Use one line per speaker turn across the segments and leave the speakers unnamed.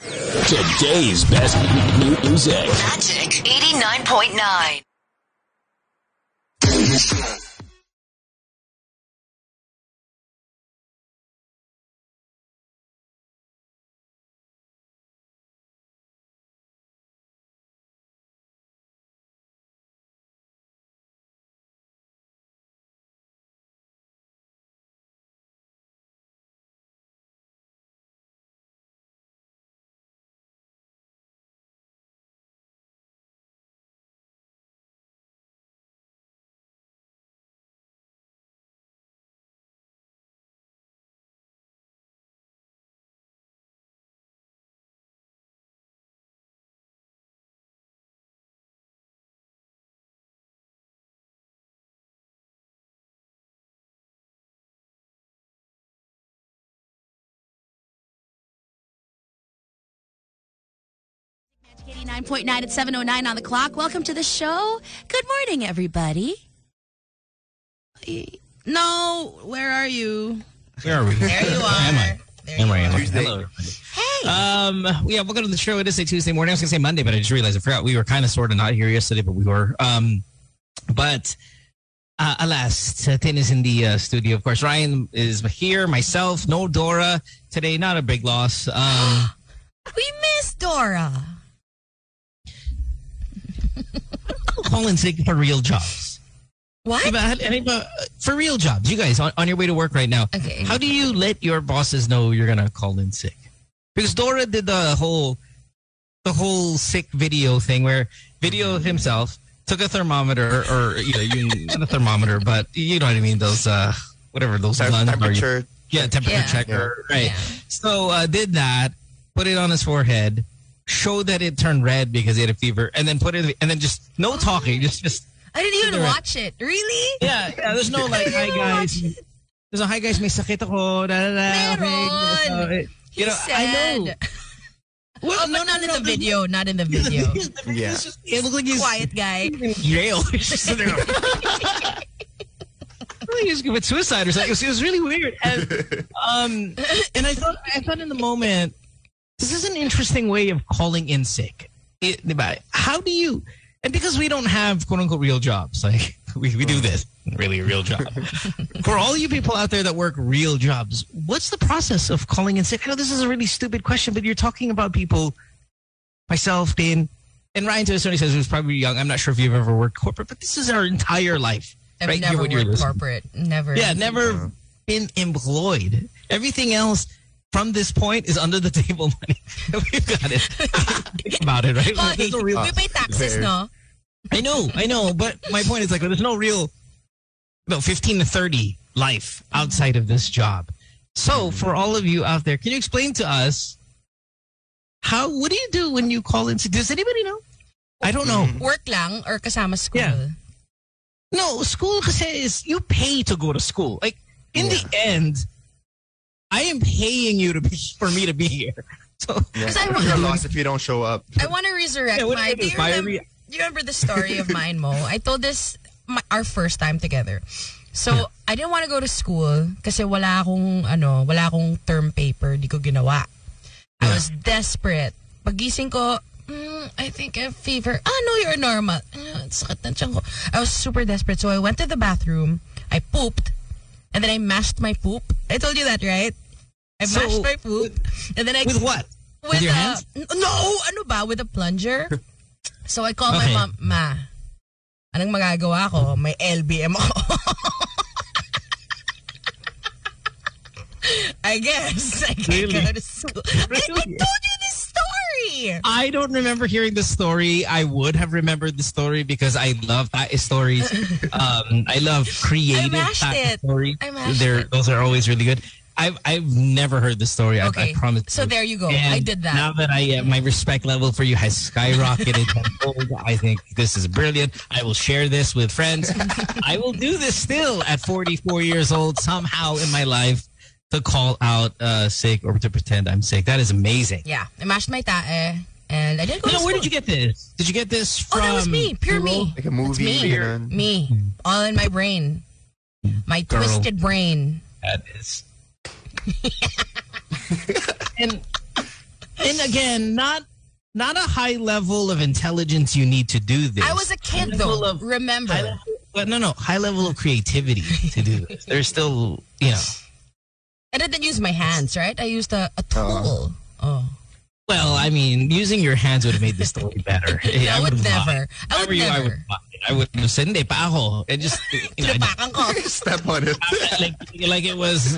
Today's best New music.
Magic 89.9.
89.9 at 7.09 on the clock. Welcome to the show. Good morning, everybody. No, where are you?
Where are we?
There you are.
Am I?
There
Am
you
I? Am I?
are.
Hello, everybody.
Hey.
Um, yeah, welcome to the show. It is a Tuesday morning. I was going to say Monday, but I just realized I forgot we were kind of sort of not here yesterday, but we were. Um, but uh, alas, Tin is in the uh, studio. Of course, Ryan is here. Myself, no Dora today. Not a big loss. Um,
we miss Dora.
Calling sick for real jobs.
What?
Diba? Ano ba, For real jobs. You guys, on, on your way to work right now,
Okay.
how do you let your bosses know you're going to call in sick? Because Dora did the whole the whole sick video thing where video himself took a thermometer or you know, you, not a thermometer, but you know what I mean, those uh whatever those
Tem-
guns are.
temperature.
Yeah, temperature
Yeah.
checker. Right.
Yeah.
So uh, did that, put it on his forehead, showed that it turned red because he had a fever, and then put it and then just no talking, just just
I didn't even watch it. Really?
yeah, yeah, there's no like, hi guys. There's a hi guys, may sakit ako. Da, da, da,
Meron.
okay.
He
You know,
said.
I know. Well,
Oh, but not in the video. Not in the video.
Yeah.
Just- It looked like he's
Quiet guy.
in jail. He's just sitting there. he was commit suicide or something. It was, it was really weird. And, um, and I thought, I thought in the moment, this is an interesting way of calling in sick. It. How do you? And because we don't have quote unquote real jobs, like we, we do this really a real job. For all you people out there that work real jobs, what's the process of calling in sick? I know this is a really stupid question, but you're talking about people, myself, Dane, and Ryan to a certain extent who's probably young. I'm not sure if you've ever worked corporate, but this is our entire life.
I've
right?
never
You're- you're
worked corporate. Never.
Yeah, never been employed. Everything else from this point is under the table money. We've got it. Think about it, right?
Well,
There's no real-
we pay taxes,
Fair.
no?
I know, I know, but my point is like there's no real no 15 to 30 life outside of this job. So for all of you out there, can you explain to us how what do you do when you call in sick? Does anybody know? I don't know. Mm-hmm.
Work lang or kasama school?
Yeah. No, school kasi is you pay to go to school. Like in the end, I am paying you to be for me to be here. So
Yeah.
Because I
You're
want-
lost if you don't show up.
I want to resurrect
Yeah,
my.
do you
Do you, remember,
me-
do you remember the story of mine, Mo? I told this my, our first time together. So,
Yeah.
I didn't want to go to school kasi wala akong, ano, wala akong term paper, di ko ginawa. I
Yeah.
was desperate. Pagising ko, mm, I think I have fever. Ah, no, you're normal. Ah, sakit ko. I was super desperate. So, I went to the bathroom. I pooped. And then I mashed my poop. I told you that, right? I
So,
mashed my poop. And then I
with what?
with,
your
a,
hands?
No, ano ba? With a plunger. So I call
Okay.
my mom, Ma, anong magagawa ko? May LBM ako. I guess. I can't
Really?
go to school. I, I told
Really?
you this story.
I don't remember hearing the story. I would have remembered the story because I love that stories. Um, I love creative stories.
I mashed
They're,
it.
Those are always really good. I've I've never heard the story. I,
Okay.
I promise.
So
you.
there you go.
And
I did that.
Now that I uh, my respect level for you has skyrocketed I think this is brilliant. I will share this with friends. I will do this still at 44 years old somehow in my life to call out uh, sick or to pretend I'm sick. That is amazing.
yeah. I mashed my tae. And I didn't go
No,
to
where did you get this? Did you get this
Oh,
from?
that was me. Pure me.
Like a
That's
movie.
me.
ganun.
Me. All in my brain. My
Girl.
twisted brain.
That is. and and again, not not a high level of intelligence you need to do this.
I was a kid
High level
though.
of-
remember?
high level, but no, no, high level of creativity to do this. There's still, you know.
I didn't use my hands, right? I used a, a tool. Uh-huh. oh.
Well, I mean, using your hands would have made the story better.
I would
would've
never. I would
you, I would,
never.
I would have said, hindi pa ako. It just, you know.
Step on it.
like, like it was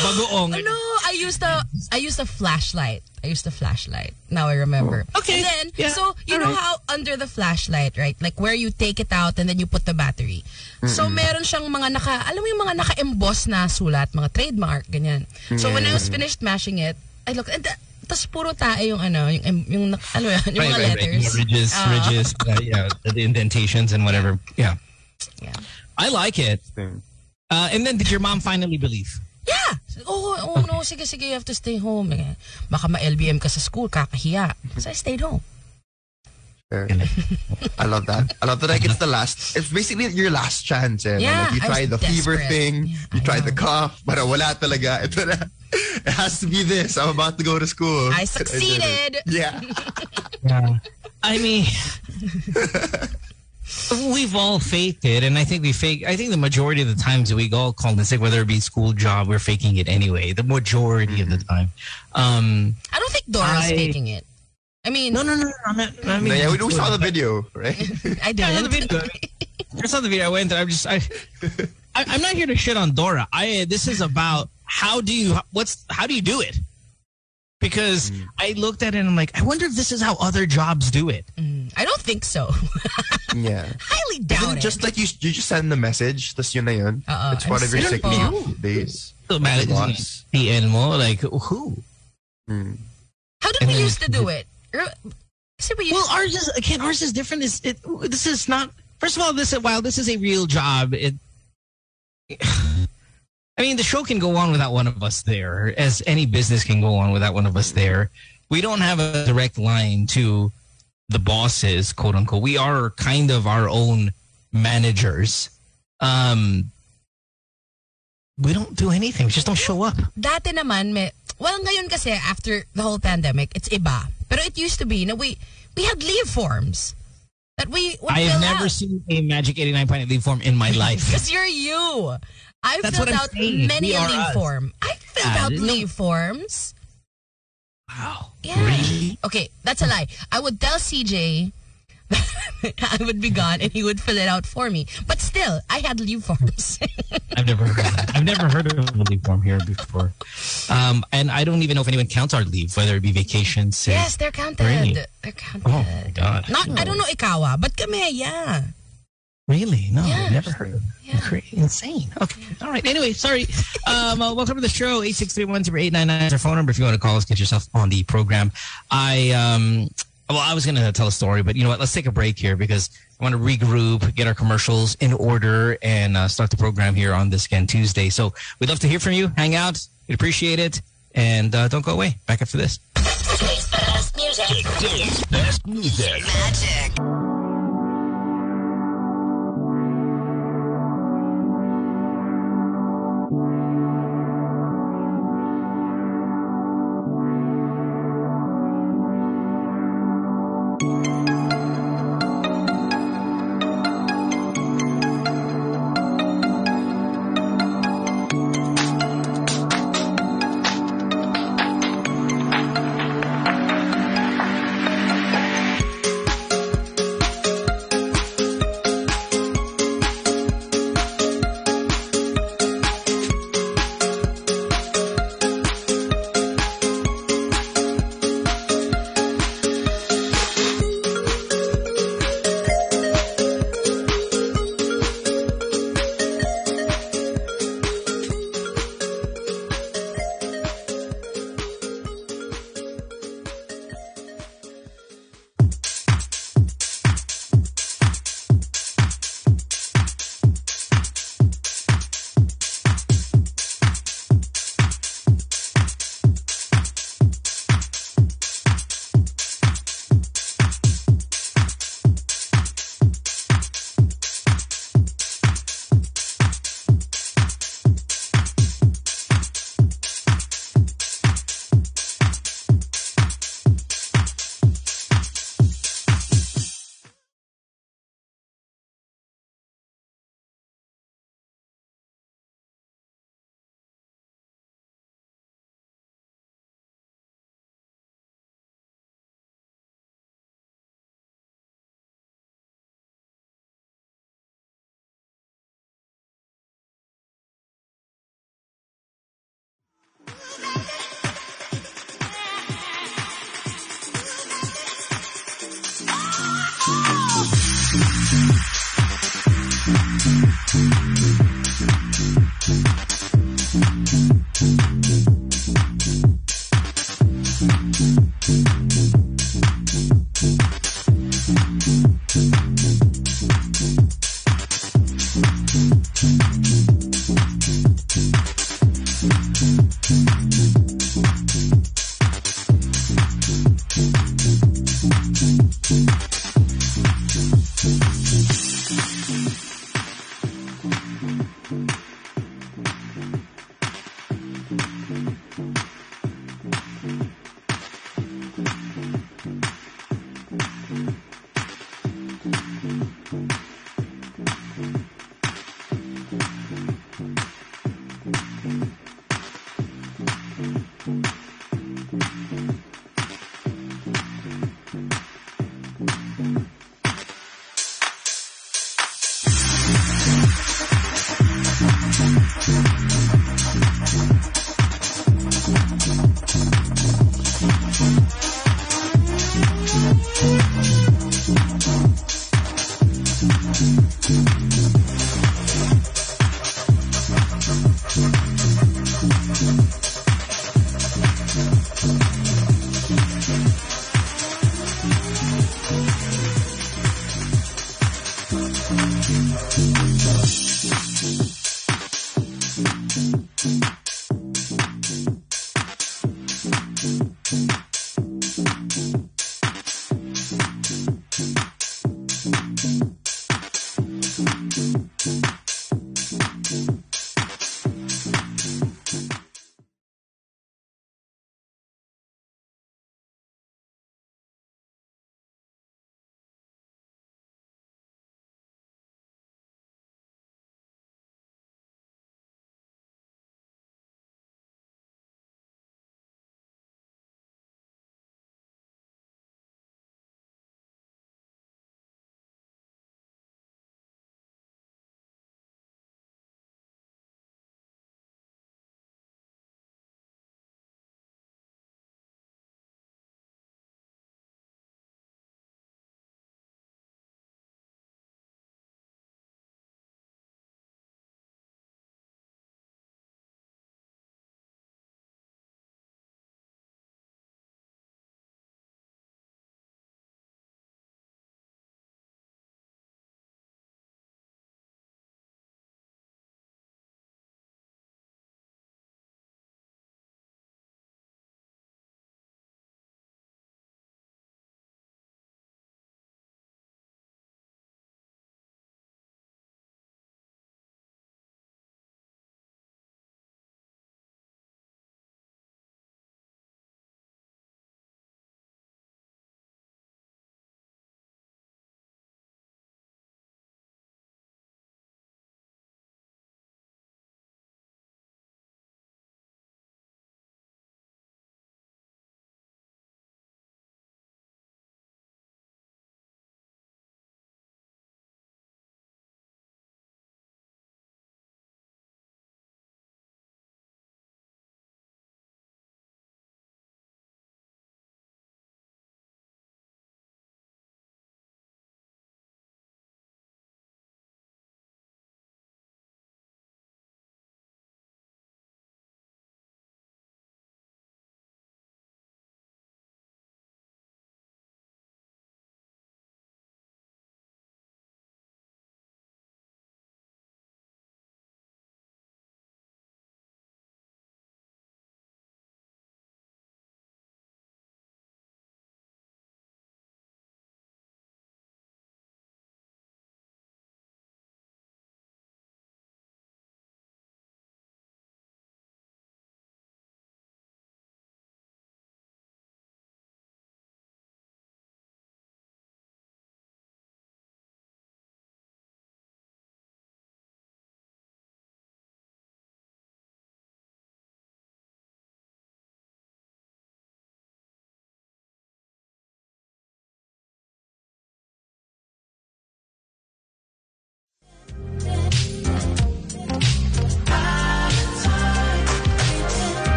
bagoong.
No, I used a I used a flashlight. I used a flashlight. Now I remember.
Oh, okay.
And then,
Yeah.
so you
All
know
right.
how under the flashlight, right? Like where you take it out and then you put the battery. So meron siyang mga naka, alam mo yung mga naka-emboss na sulat, mga trademark, ganyan. So when I was mm. finished mashing it, I looked, and the- tas puro tae yung ano, yung, em- yung, nak- ano yan, yung mga letters.
Yung ridges,
Ah.
ridges, uh, yeah, the indentations and whatever. Yeah.
Yeah.
I like it. Uh, and then did your mom finally believe?
Yeah. Oh, oh no, sige, sige, you have to stay home. Baka ma-LBM ka sa school, kakahiya. So I stayed home.
Fair. I love that. I love that. Like it's the last. It's basically your last chance. Eh, no?
Yeah,
like you
I
try
was
the fever thing.
Yeah,
you
I
try the cough, but wala talaga. Ito na. It has to be this. I'm about to go to school.
I
did it.
succeeded.
Yeah.
Yeah. I mean, we've all faked it, and I think we fake. I think the majority of the times we all call in sick, whether it be school job, we're faking it anyway. The majority of the time. Um,
I don't think Dora's
I-
faking it. I mean,
no, no, no, no. I'm not, I mean,
yeah, we, we saw the video, right?
I
Yeah, I saw the video. I saw the video. I went. I'm just. I, I. I'm not here to shit on Dora. I. This is about how do you. What's how do you do it? Because I looked at it and I'm like, I wonder if this is how other jobs do it.
Mm, I don't think so.
yeah.
Highly
Isn't
doubt
it
it.
just like you, you just send the message, tas yun na yun.
Uh-uh.
It's one of your
I'm
sick
simple.
leave days.
So man,
Boss.
the animal, like who?
Mm.
How did
And
we
then
used to do it? Kasi we used
Well, ours is again. Ours is different. Is it? This is not. First of all, this while this is a real job, it. I mean, the show can go on without one of us there, as any business can go on without one of us there. We don't have a direct line to the bosses, quote unquote. We are kind of our own managers. Um, we don't do anything. We just don't show up.
dati naman may well ngayon kasi after the whole pandemic it's iba pero it used to be you know, we we had leave forms that we would
I have never
out.
seen a Magic 89 point leave form in my life.
because you're you I
That's
filled out
saying.
many a leave
us.
form I filled
Ah,
out
no.
leave forms
wow.
yeah
Really?
okay that's a lie I would tell CJ I would be gone and he would fill it out for me but still I had leave forms
I've never heard of that. I've never heard of a leave form here before. Um, and I don't even know if anyone counts our leave, whether it be vacation, sick.
yes they're counted they're counted
Oh my God.
not I don't know ikawa but kami yeah
Really? No,
Yeah.
I've never heard of
Yeah.
Cra- Insane. Okay. All right. Anyway, sorry. Um, uh, welcome to the show. 863-10899 is our phone number. If you want to call us, get yourself on the program. I, um, well, I was going to tell a story, but you know what? Let's take a break here because I want to regroup, get our commercials in order, and uh, start the program here on this again Tuesday. So we'd love to hear from you. Hang out. We'd appreciate it. And uh, don't go away. Back after this.
Today's best music.
Today's best music.
Magic.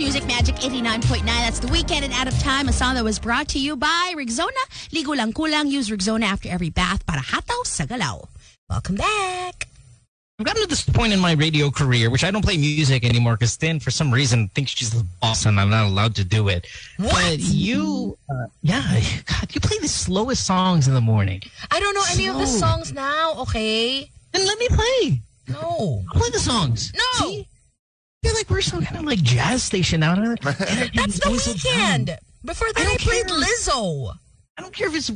Music Magic 89.9, that's The Weeknd and Out of Time, a song that was brought to you by Rexona. Ligo lang kulang, use Rexona after every bath para hataw sa galaw. Welcome back.
I've gotten to this point in my radio career, which I don't play music anymore because Tin, for some reason, thinks she's the boss and I'm not allowed to do it.
What?
But you, uh, yeah, God, you play the slowest songs in the morning.
I don't know any of the songs now, okay?
Then let me play.
No.
I'll play the songs.
No.
See? I feel like we're some kind of like jazz station out now.
That's the Weeknd. Before that,
I
I, played
care.
Lizzo.
I don't care if it's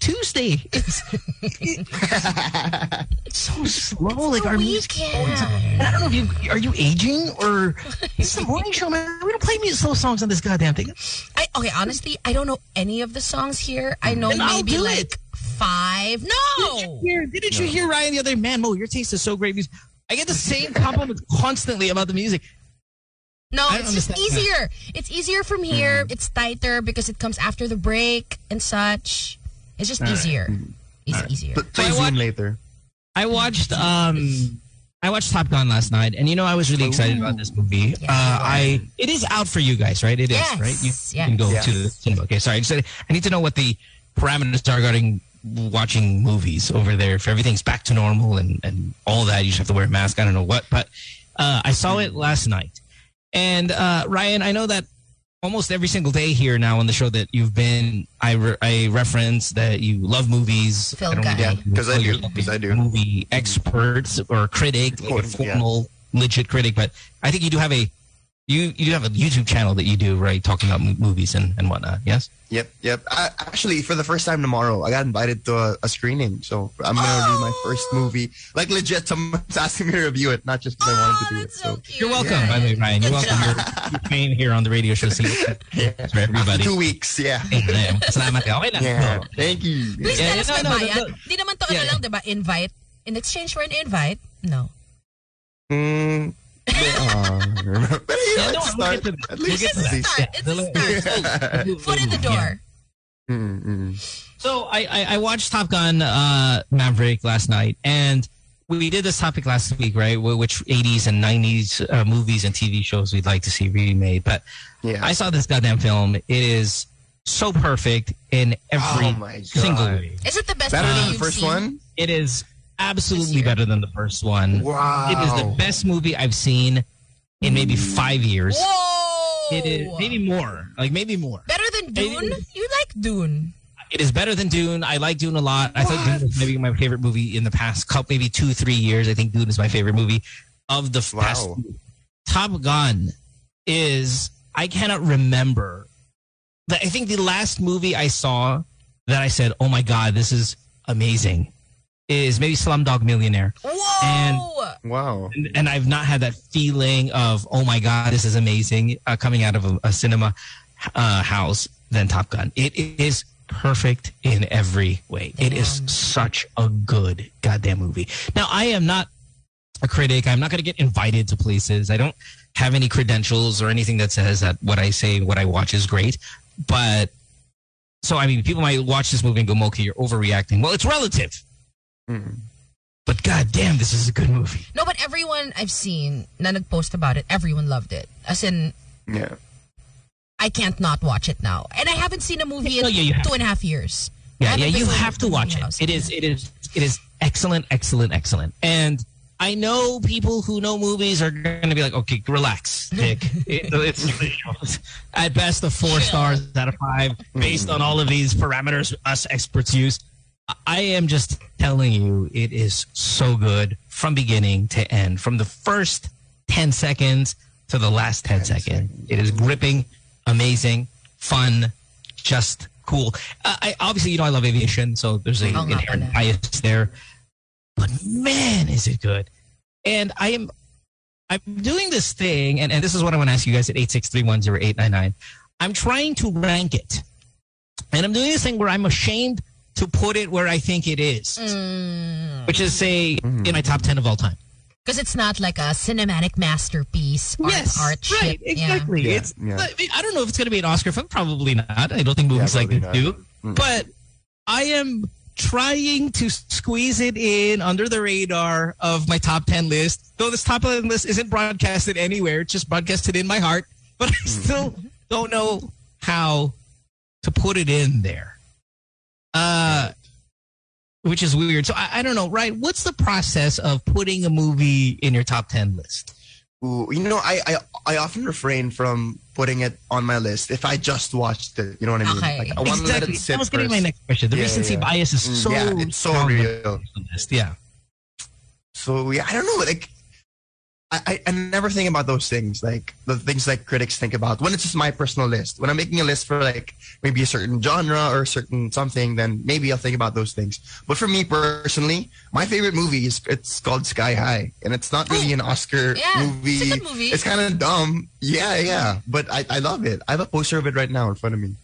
Tuesday. It's, it's so slow. Like our music.
weekend.
And I don't know if you are you aging or it's the morning show, man. We don't play music slow songs on this goddamn thing.
I, okay, honestly, I don't know any of the songs here. I know
Then I'll
maybe
do
like
it.
five.
Didn't you
No.
hear, didn't you hear Ryan the other day? Man, Mo, your taste is so great. Music. I get the same compliments constantly about the music.
No, it's just
understand that.
easier. It's easier from here.
Mm-hmm.
It's tighter because it comes after the break and such. It's just easier. It's easier.
Pl- Play
I
Zoom
watch-
later.
I watched um I watched Top Gun last night, and you know I was really excited about this movie.
Yeah.
Uh, I it is out for you guys, right? It is,
Yes,
right? You
yes.
can go
Yes.
to the cinema. Okay, sorry. I just I need to know what the parameters are regarding watching movies over there. If everything's back to normal and and all that, you just have to wear a mask. I don't know what, but uh, I saw it last night, and uh, Ryan, I know that almost every single day here now on the show that you've been, I re- I reference that you love movies.
Film
I don't
guy.
really
Yeah,
know
'cause I do,
you're a
'cause I do.
Movie expert or critic, like a
course, yeah.
formal, legit critic. But I think you do have a you you do have a YouTube channel that you do right, talking about movies and and whatnot. Yes.
Yep, yep. I, actually, for the first time tomorrow, I got invited to a, a screening. So I'm going to do my first movie. Like, legit, someone's asking me to review it, not just because I wanted to do it.
Oh, so
So.
You're welcome, by the way, Ryan. You're welcome. You're, you're paying here on the radio show. So yeah. for everybody.
two weeks, yeah.
Salamat. Okay lang.
Yeah, thank you.
Please
Yeah,
tell us
no,
may
no, no,
bayad.
no.
Di naman to ano lang, di? Invite. In exchange for an invite? No.
Mm, uh, but yeah,
Yeah, no, we'll
start.
get to that.
At
We'll get to
at
that.
least.
Start. It's a start. Foot in the door.
Mm, mm.
So I, I, I watched Top Gun uh, Maverick last night, and we did this topic last week, right? Which 80s and 90s uh, movies and TV shows we'd like to see remade. But
Yeah.
I saw this goddamn film. It is so perfect in every
Oh my
single way.
Is it the best
Better
movie
than the
you've
first
seen?
one?
It is absolutely better than the first one.
Wow.
It is the best movie I've seen in maybe mm. five years.
Whoa!
It is maybe more, like maybe more.
Better than Dune?
is.
You like Dune?
It is better than Dune. I like Dune a lot. I thought Dune was maybe my favorite movie in the past couple, maybe two, three years. I think Dune is my favorite movie of the f-
Wow.
past. Top Gun is I cannot remember. The, I think the last movie I saw that I said, "Oh my god, this is amazing," is maybe Slumdog Millionaire.
Whoa!
And-
Wow.
and, and I've not had that feeling of oh my god, this is amazing uh, coming out of a, a cinema uh, house than Top Gun. It is perfect in every way. It is such a good goddamn movie. Now I am not a critic. I'm not going to get invited to places. I don't have any credentials or anything that says that what I say, what I watch is great. But so I mean, people might watch this movie and go, "Moki, you're overreacting." Well, it's relative.
Mm.
But goddamn, this is a good movie.
No, but everyone I've seen na nag-post about it, everyone loved it. As in,
Yeah.
I can't not watch it now. And I haven't seen a movie in
No, yeah,
two and a half years.
Yeah, yeah, you have to watch it.
house.
It is, it is, it is excellent, excellent, excellent. And I know people who know movies are going to be like, okay, relax, Nick. It- it's at best a four stars out of five based on all of these parameters us experts use. I am just telling you, it is so good from beginning to end, from the first 10 seconds to the last 10 seconds. It is gripping, amazing, fun, just cool. Uh, I obviously, you know, I love aviation, so there's a
Oo
inherent bias there. But man, is it good! And I am, I'm doing this thing, and, and this is what I want to ask you guys at eight six three one zero eight nine nine. I'm trying to rank it, and I'm doing this thing where I'm ashamed to put it where I think it is,
Mm.
which is say in my top ten of all time.
Because it's not like a cinematic masterpiece, art, art
right,
shit. Yeah.
exactly.
Yeah,
It's
yeah.
I, mean, I don't know if it's going to be an Oscar film. Probably not. I don't think movies
Yeah,
like this do.
Mm.
But I am trying to squeeze it in under the radar of my top ten list. Though this top ten list isn't broadcasted anywhere, it's just broadcasted in my heart. But I still don't know how to put it in there. Uh, which is weird. So I, I don't know, right? What's the process of putting a movie in your top ten list?
Ooh, you know, I, I I often refrain from putting it on my list if I just watched it. You know what I mean?
Okay.
Like, I want to let
Exactly.
it sit
That was going to be my next question. The
Yeah,
recency
yeah.
bias is
Mm,
so
yeah, it's so real.
on the list. Yeah.
So yeah, I don't know. Like, I, I, I never think about those things, like the things like critics think about. When it's just my personal list. When I'm making a list for like maybe a certain genre or a certain something, then maybe I'll think about those things. But for me personally, my favorite movie is it's called Sky High, and it's not really oh, an Oscar
Oh, Yeah,
movie.
it's a good movie.
It's kind of dumb. Yeah, yeah. But I, I love it. I have a poster of it right now in front of me.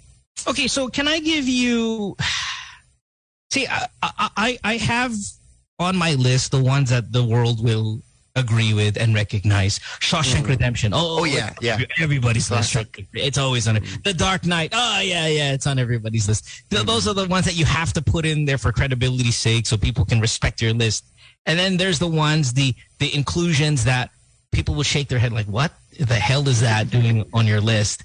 Okay, so can I give you? See, I, I I I have on my list the ones that the world will agree with and recognize. Shawshank Redemption. Oh,
Mm. Oh, yeah, yeah.
Everybody's list. It's always on it. The Dark Knight. Oh yeah, yeah. It's on everybody's list.
Mm-hmm.
Those are the ones that you have to put in there for credibility's sake, so people can respect your list. And then there's the ones the the inclusions that people will shake their head like, "What the hell is that doing on your list?"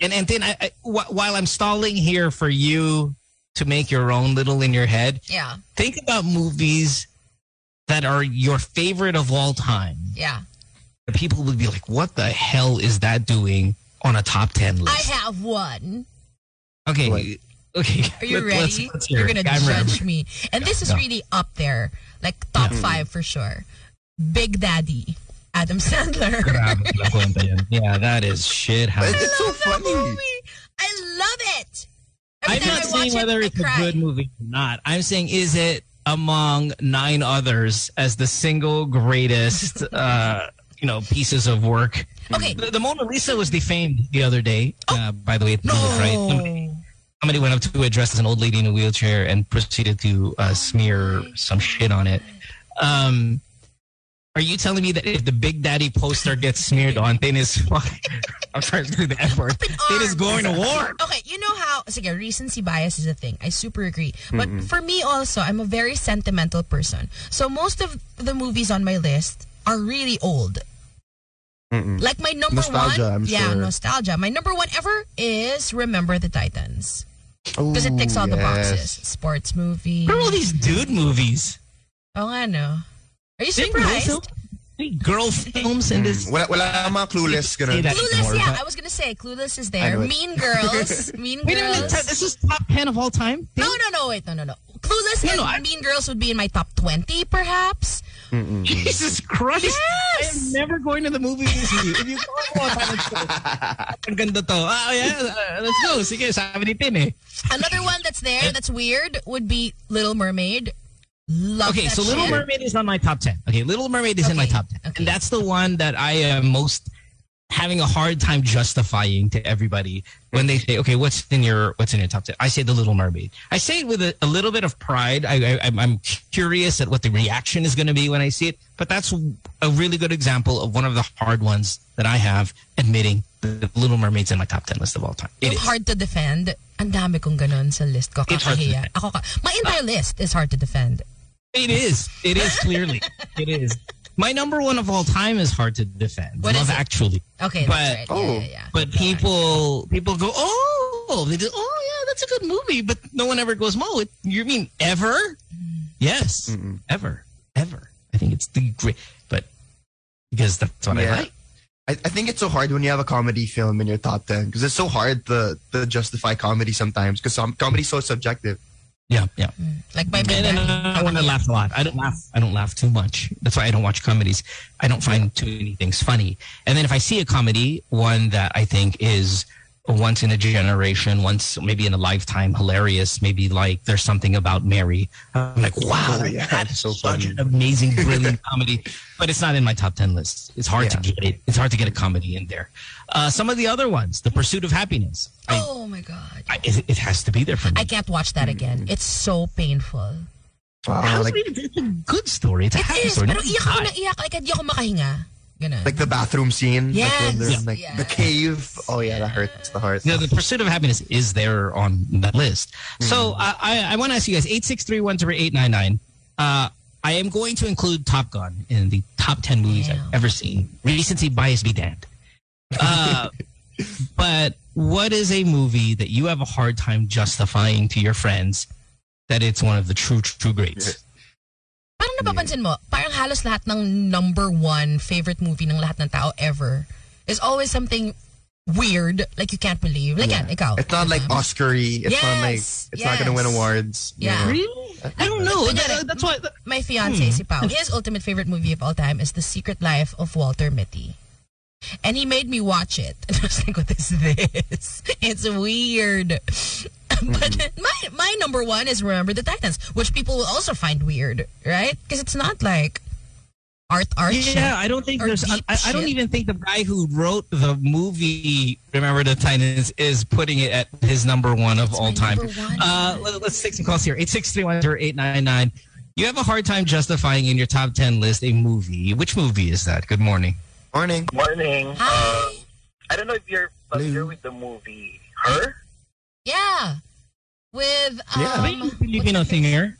And and then I, I, wh- while I'm stalling here for you to make your own little in your head,
Yeah.
think about movies that are your favorite of all time.
Yeah.
People would be like, "What the hell is that doing on a top ten list?
I have one.
okay,
What?
okay.
Are you
let-
ready?
let's- let's
You're gonna
I'm ready.
judge me. And this is
Yeah.
really up there. Like top hmm. five for sure. Big Daddy. Adam Sandler.
Grabe pala kwenta yun. Yeah, that is shit. How
But it's so
love that
funny.
movie. I love it. Every
I'm not saying
it,
whether
I
it's a good movie or not. I'm saying is it among nine others as the single greatest, uh, you know, pieces of work.
Okay.
The, the Mona Lisa was defamed the other day. Uh, by the way,
No.
right? Somebody, somebody went up to a dressed as an old lady in a wheelchair and proceeded to uh, smear some shit on it. Um, are you telling me that if the Big Daddy poster gets smeared on, then is I'm sorry to do the F word. It is going to war.
Okay, you know how, sige, recency bias is a thing. I super agree. But for me also, I'm a very sentimental person. So most of the movies on my list are really old.
Mm-mm.
Like my number
Nostalgia,
one,
I'm
yeah,
sure.
nostalgia. My number one ever is Remember the Titans because it ticks all the boxes. Sports movie.
What are all these dude movies?
Oh, I know. Are you
Didn't girl
surprised?
girl films in this?
Wala, wala mga clueless.
Say
Ganun.
that
Clueless,
anymore,
yeah. I was gonna say Clueless is there.
know it.
Mean Girls, Mean
Wait a minute,
Girls.
this is top 10 of all time?
No, no, no. Wait, no, no, no. Clueless
No,
and
no, I-
Mean Girls would be in my top twenty, perhaps.
Jesus Christ.
Yes!
I am never going to the movies with you. If you go on time, let's. Ang ganda to. Ah, yeah, uh, let's go. Sige, sabi ni Tin eh.
Another one that's there that's weird would be Little Mermaid. Love
Okay, so Little. Mermaid is on my top 10. Okay, Little Mermaid is in my top 10.
okay.
And that's the one that I am most having a hard time justifying to everybody when they say, okay, what's in your what's in your top 10? I say The Little Mermaid. I say it with a, a little bit of pride. I, I, I'm- curious at what the reaction is going to be when I see it. But that's a really good example of one of the hard ones that I have admitting the Little Mermaid's in my top 10 list of all time. It
Yung
is.
hard to defend. Ang dami kong ganun sa list ko.
It's hard to
Kakahiya. Ako ka. My entire list is hard to defend.
It is. It is clearly. it is. My number one of all time is hard to defend.
What
Love
is?
Actually.
Okay,
But-
that's right.
oh,
yeah, yeah, yeah.
But people people go, oh, they do, oh yeah, that's a good movie. But no one ever goes, Mo, it, you mean ever? Yes, mm-hmm. ever, ever. I think it's the great, but because that's what I like.
I, I think it's so hard when you have a comedy film in your top 10 because it's so hard to, to justify comedy sometimes because some comedy is so subjective.
Yeah, yeah. Mm.
Like my big
And then. I want to laugh a lot. I don't laugh. I don't laugh too much. That's why I don't watch comedies. I don't find too many things funny. And then if I see a comedy, one that I think is once in a generation, once maybe in a lifetime, hilarious. Maybe like there's something about Mary. I'm like, wow,
Oh, yeah,
that's
so
such
funny.
an amazing, brilliant comedy. But it's not in my top ten list. It's hard to get it. It's hard to get a comedy in there. Uh, some of the other ones, The Pursuit of Happiness. I,
Oh my god.
I, it, it has to be there for me.
I can't watch that again. It's so painful.
Wow,
How's
like,
it, it's a good story. It's a
It
happy
is,
story.
pero
Not
iyak ako
bad.
na iyak. Like, hindi ako makahinga. Ganun.
like the bathroom scene.
Yes.
when they're like
Yeah.
the cave. Oh yeah, that hurts the heart.
No, the pursuit of happiness is there on that list. So
Mm-hmm.
I, I, I want to ask you guys, 863-10899. Uh, I am going to include Top Gun in the top 10 movies
Damn.
I've ever seen. Recency bias be damned. Uh, but what is a movie that you have a hard time justifying to your friends that it's one of the true, true greats?
Parang napapansin mo, parang halos lahat ng number one favorite movie ng lahat ng tao ever is always something weird, like you can't believe. Like, yeah. ikaw.
It's not like Oscar-y. It's not like
Yes,
it's not gonna win
yes.
awards. you
Yeah.
know.
Really? I don't know.
Kunyari,
That- that's why.
My fiance, si Pao, his ultimate favorite movie of all time is The Secret Life of Walter Mitty. And he made me watch it. And I was like, what is this? It's weird. but my, my number one is Remember the Titans, which people will also find weird, right? Because it's not like art art shit.
Yeah, I don't think there's. I, I don't even think the guy who wrote the movie Remember the Titans is putting it at his number one of all time. Uh, let, us take some calls here. Eight six three one zero eight nine nine. You have a hard time justifying in your top ten list a movie. Which movie is that? Good morning.
Morning.
Morning.
Hi.
Um, I don't know if you're familiar
Hello.
with the movie Her.
Yeah. With, um,
Yeah.
Are you a Filipino singer?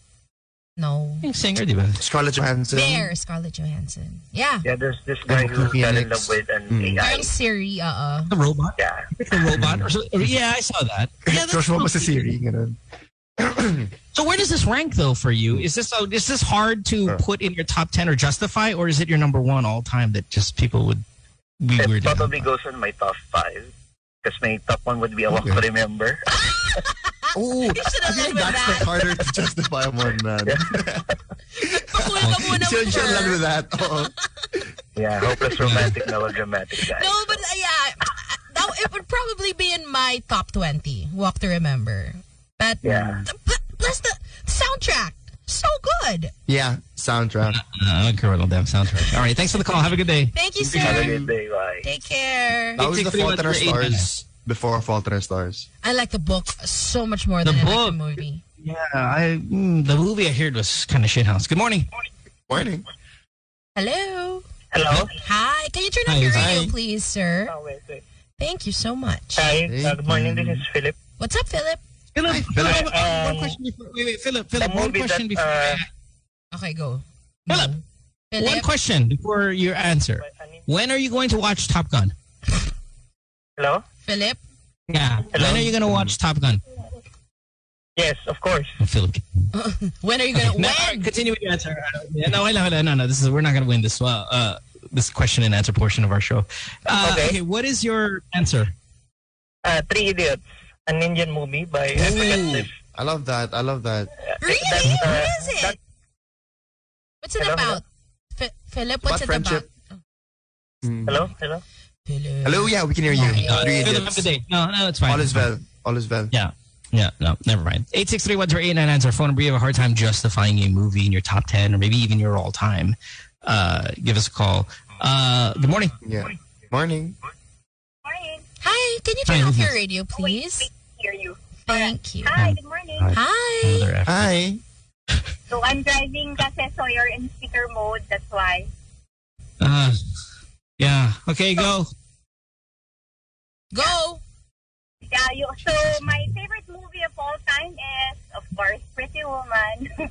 no.
Yung singer, di ba?
Scarlett Johansson.
There, Scarlett Johansson. Yeah.
Yeah, there's this guy who fell in
Phoenix.
love with an
Mm.
AI.
Parang Siri, uh
The robot.
Yeah.
It's a robot. Or so, or- yeah, I saw that. Yeah, that's
Joshua was a
cool.
Siri. Ganun.
So where does this rank though for you? Is this uh, is this hard to
Uh.
put in your top ten or justify, or is it your number one all time that just people would be
It
weird? about?
probably goes on my top five. Because my top one would be a Walk to Remember.
Oh, I
have
think that's
that.
the harder to justify one, man.
Pakul ka muna with
should have with that. Oo.
yeah, hopeless romantic melodramatic guy.
No, but uh, yeah, that, it would probably be in my top 20. Walk to Remember. But
Yeah.
but plus the soundtrack, so good.
Yeah, soundtrack.
Uh, I don't care about all damn soundtrack. All right, thanks for the call. Have a good day.
Thank you, sir.
Have a
sir.
good day. Bye.
Take care.
That was the Fault in Our Stars before Fault in Our Stars.
I like the book so much more
The
than I like the movie.
Yeah, I mm, the movie I heard was kind of shithouse. Good morning.
Morning.
Hello.
Hello?
Hi. Can you turn
Hi,
on your
hi.
radio, please, sir?
Oh, wait, wait.
Thank you so much.
Hi,
Hey,
uh, good morning.
um,
This is Philip.
What's up, Philip?
Philip,
Philip.
Philip, uh, one
Um,
question before. Wait, wait, Philip, Philip. One question
that,
before.
uh,
Okay, go.
Philip.
Go. Philip.
one question before your answer. When are you going to watch Top Gun?
Hello?
Philip.
Yeah.
Hello?
When are you going to watch Top Gun?
Yes, of course.
Oh, Philip.
When are you gonna?
No,
when?
continue with your answer. Uh, yeah, no, no, no, no, no. This is we're not going to win this. Uh, uh, this question and answer portion of our show. Uh,
Okay.
okay. What is your answer?
Uh, Three Idiots, an Indian movie by I forget
Ooh,
this.
I love that. I love that.
Really?
That's, uh,
what is it?
that-
what's it about? Phi- Philip, what's
About
it
friendship.
about?
Mm.
Hello? Hello?
Philip.
Hello, yeah, we can hear you.
Okay.
Philip, have a
idiots.
day. No, no, it's fine.
All is well. All is well.
Yeah. Yeah, no, never mind. 863-10899 is our phone number. You have a hard time justifying a movie in your top 10 or maybe even your all-time. Uh, give us a call. Uh, good morning.
Yeah. Morning.
Morning.
Hi, can you
Hi,
turn off your radio, please?
Hear you.
Thank you.
Hi, good morning.
Hi.
Hi.
So I'm driving kasi so you're in speaker mode, that's why.
Uh, yeah. Okay, go.
Go.
Yeah, you, so my favorite movie of all time is, of course, Pretty Woman.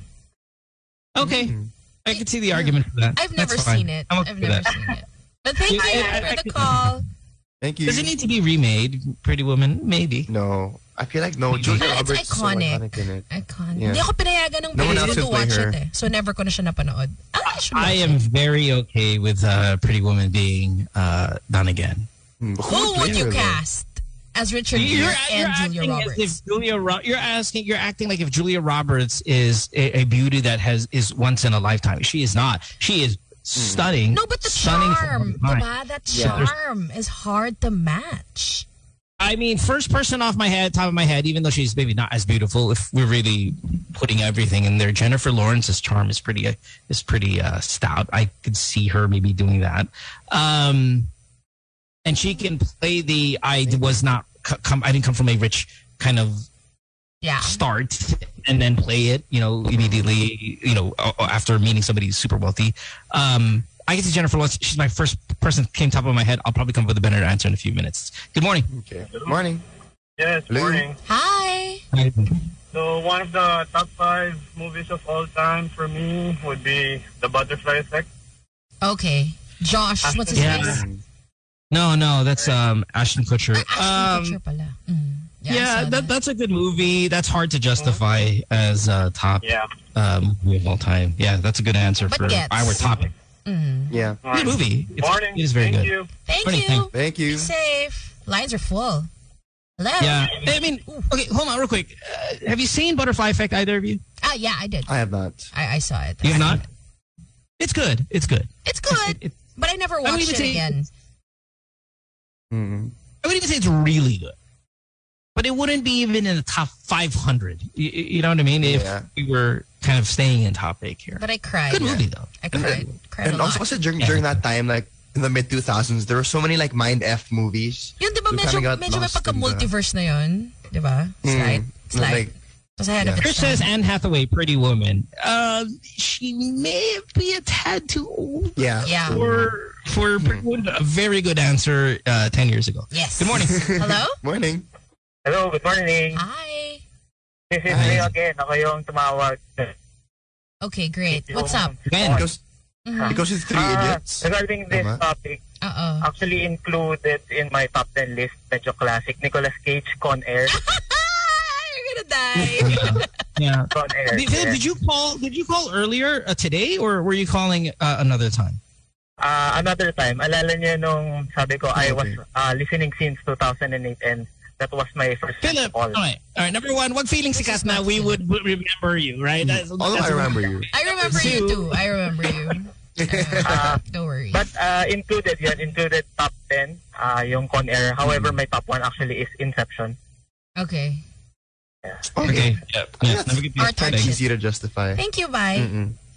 Okay.
Mm.
I can see the argument for that.
I've never
fine.
seen it.
I'm okay
I've never
that.
seen it. But thank you
Yeah, I-
for the call.
Thank you.
Does it need to be remade, Pretty Woman? Maybe.
No. I feel like no. Julia
It's
Roberts is so
iconic.
iconic in it.
Iconic.
Yeah.
Hindi ako pinayagan ng
No one else
to
play
watch
her.
it eh. So never ko na siya napanood. Ah, I
I am
it.
very okay with uh, Pretty Woman being uh, done again.
Hmm,
Who
play
would you cast as Richard Gere and Julia Roberts?
as if Julia Ro- you're asking you're acting like if Julia Roberts is a, a beauty that has is once in a lifetime. She is not. She is stunning.
no, but the
stunning
charm,
her time.
diba? That
Yeah.
charm is hard to match.
I mean, first person off my head, top of my head, even though she's maybe not as beautiful, if we're really putting everything in there, Jennifer Lawrence's charm is pretty uh, is pretty uh, stout. I could see her maybe doing that. Um, and she can play the I was not come I didn't come from a rich kind of
Yeah.
start and then play it, you know, immediately, you know, after meeting somebody super wealthy. Um, I get to Jennifer Lawrence. She's my first person that came top of my head. I'll probably come up with a better answer in a few minutes. Good morning.
Okay. Morning.
Yes,
Hello?
morning.
Hi. Hi.
So one of the top five movies of all time for me would be The Butterfly Effect.
Okay. Josh, what's his
Yeah.
face?
Mm.
No, no, that's um, Ashton Kutcher.
Ashton
Um,
Kutcher pala. Mm. Yeah,
yeah,
saw
that, that's a good movie. That's hard to justify as uh, top
Yeah.
um, movie of all time. Yeah, that's a good answer
But
for
gets.
our topic.
Mm.
Yeah.
Good movie. It's,
Morning.
it is very
Thank
good.
you.
Thank
Morning,
you.
thank-
Thank
Be
you.
safe. Lines are full. Hello?
Yeah. I mean, okay, hold on real quick. Uh, have you seen Butterfly Effect, either of you?
Ah, yeah, I did.
I have not.
I, I saw it.
You have not? It's good. It's good.
It's good,
It-
but I never watched
even
it
say-
again.
Mm.
I would even say it's really good. But it wouldn't be even in the top 500. You, you know what I mean? If
Yeah.
we were kind of staying in top eight here.
But I cried.
Good movie, though.
I cried. cried
And
a
also,
lot.
also during
Yeah.
during that time, like in the mid 2000s, there were so many like mind f movies.
Yun, di ba,
We
medyo,
kinda got
medyo may
lost in the-
pagka-multiverse na yun. Di ba?
Mm.
Slide. Slide.
Like,
Was ahead
yeah.
its
Chris says Anne Hathaway, Pretty Woman. Uh, she may be a tad too old
yeah.
Yeah.
for for Pretty Woman. A very good answer uh, 10 years ago.
Yes.
Good morning.
Hello?
Morning.
Hello, good morning.
Hi.
This is
Hi.
me again. Ako yung tumawag.
Okay, great. What's up?
Again.
Because
Mhm.
because it's three
Ah,
idiots.
regarding this
Tama.
topic,
Uh-oh.
actually included in my top 10 list, medyo classic, Nicolas Cage, Con Air.
You're gonna die.
Yeah.
Con Air.
Did, Philip,
yes.
did you call? Did you call earlier uh, today, or were you calling uh, another time?
Ah, another time, alala niyo nung sabi ko, I was
Okay.
ah, listening since 2008 and that was my first
Philip, all
call.
right, all right. Number one, what feeling sikat na we would would remember you, right? That's,
Although
that's
I remember you.
I remember you too. I remember you.
Ah,
Don't worry.
But uh, included yan, included top 10, uh, yung Con Air. However, my top 1 actually is Inception.
Okay.
Okay. Yeah. yeah.
That's-
Never get
Our turn.
Kind easy to justify.
Thank you, bye.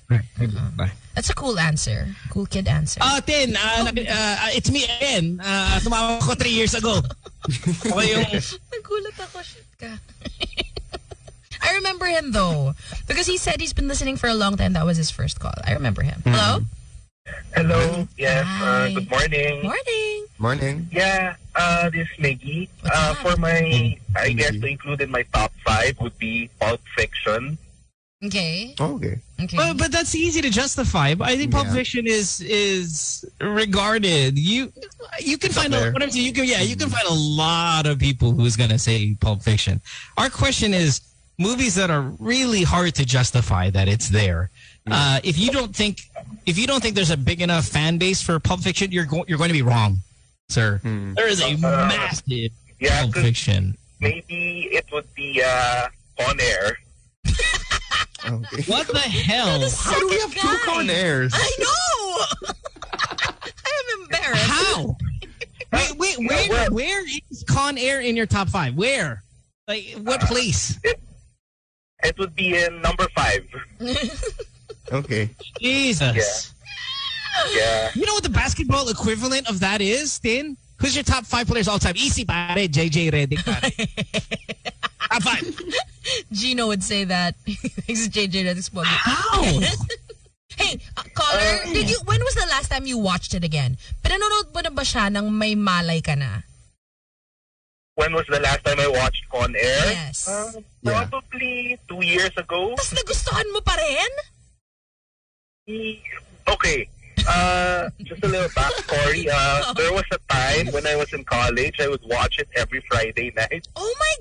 Mm-mm.
Bye.
That's a cool answer. Cool kid answer.
Ah, Tin, uh, nag- uh, it's me again. Uh, tumawag ko three years ago. Ako yung,
Nagulat ako. Shit ka. I remember him though. Because he said he's been listening for a long time. That was his first call. I remember him. Hello?
Hello. Yes, uh, good morning.
Morning.
Morning.
Yeah, uh, this is Maggie. Uh, for my, I guess
Maggie.
to include in my top 5 would be Pulp Fiction.
Okay.
Okay.
Okay.
but, but that's easy to justify. But I think Pulp
Yeah.
Fiction is is regarded. You you can
It's
find
up
a, what I'm saying. You can yeah you can find a lot of people who's gonna say Pulp Fiction. Our question is movies that are really hard to justify that it's there. Uh, if you don't think if you don't think there's a big enough fan base for Pulp Fiction, you're go- you're going to be wrong, sir.
Hmm.
There is a
Uh,
massive
yeah,
Pulp
'cause
Fiction.
Maybe it would be uh, Con Air.
Okay.
What the hell?
How do we have two
guy.
Con Airs?
I know. I am embarrassed.
How? wait, wait, where
well-
where is Con Air in your top five? Where? Like what place?
It would be in number 5.
Okay.
Jesus.
Yeah.
You know what the basketball equivalent of that is, Tin? Who's your top five players all time? Easy pare, JJ Redick pare. top five.
Gino would say that. He's JJ Redick's pogi.
How?
Hey, uh, caller, did you? When was the last time you watched it again? Pinanonood mo na ba siya nang may malay ka na?
When was the last time I watched Con Air?
Yes.
Uh,
Yeah.
probably two years ago.
Tapos nagustuhan mo pa rin?
Okay. Uh, just a little backstory. Uh, there was a time when I was in college, I would watch it every Friday night.
Oh my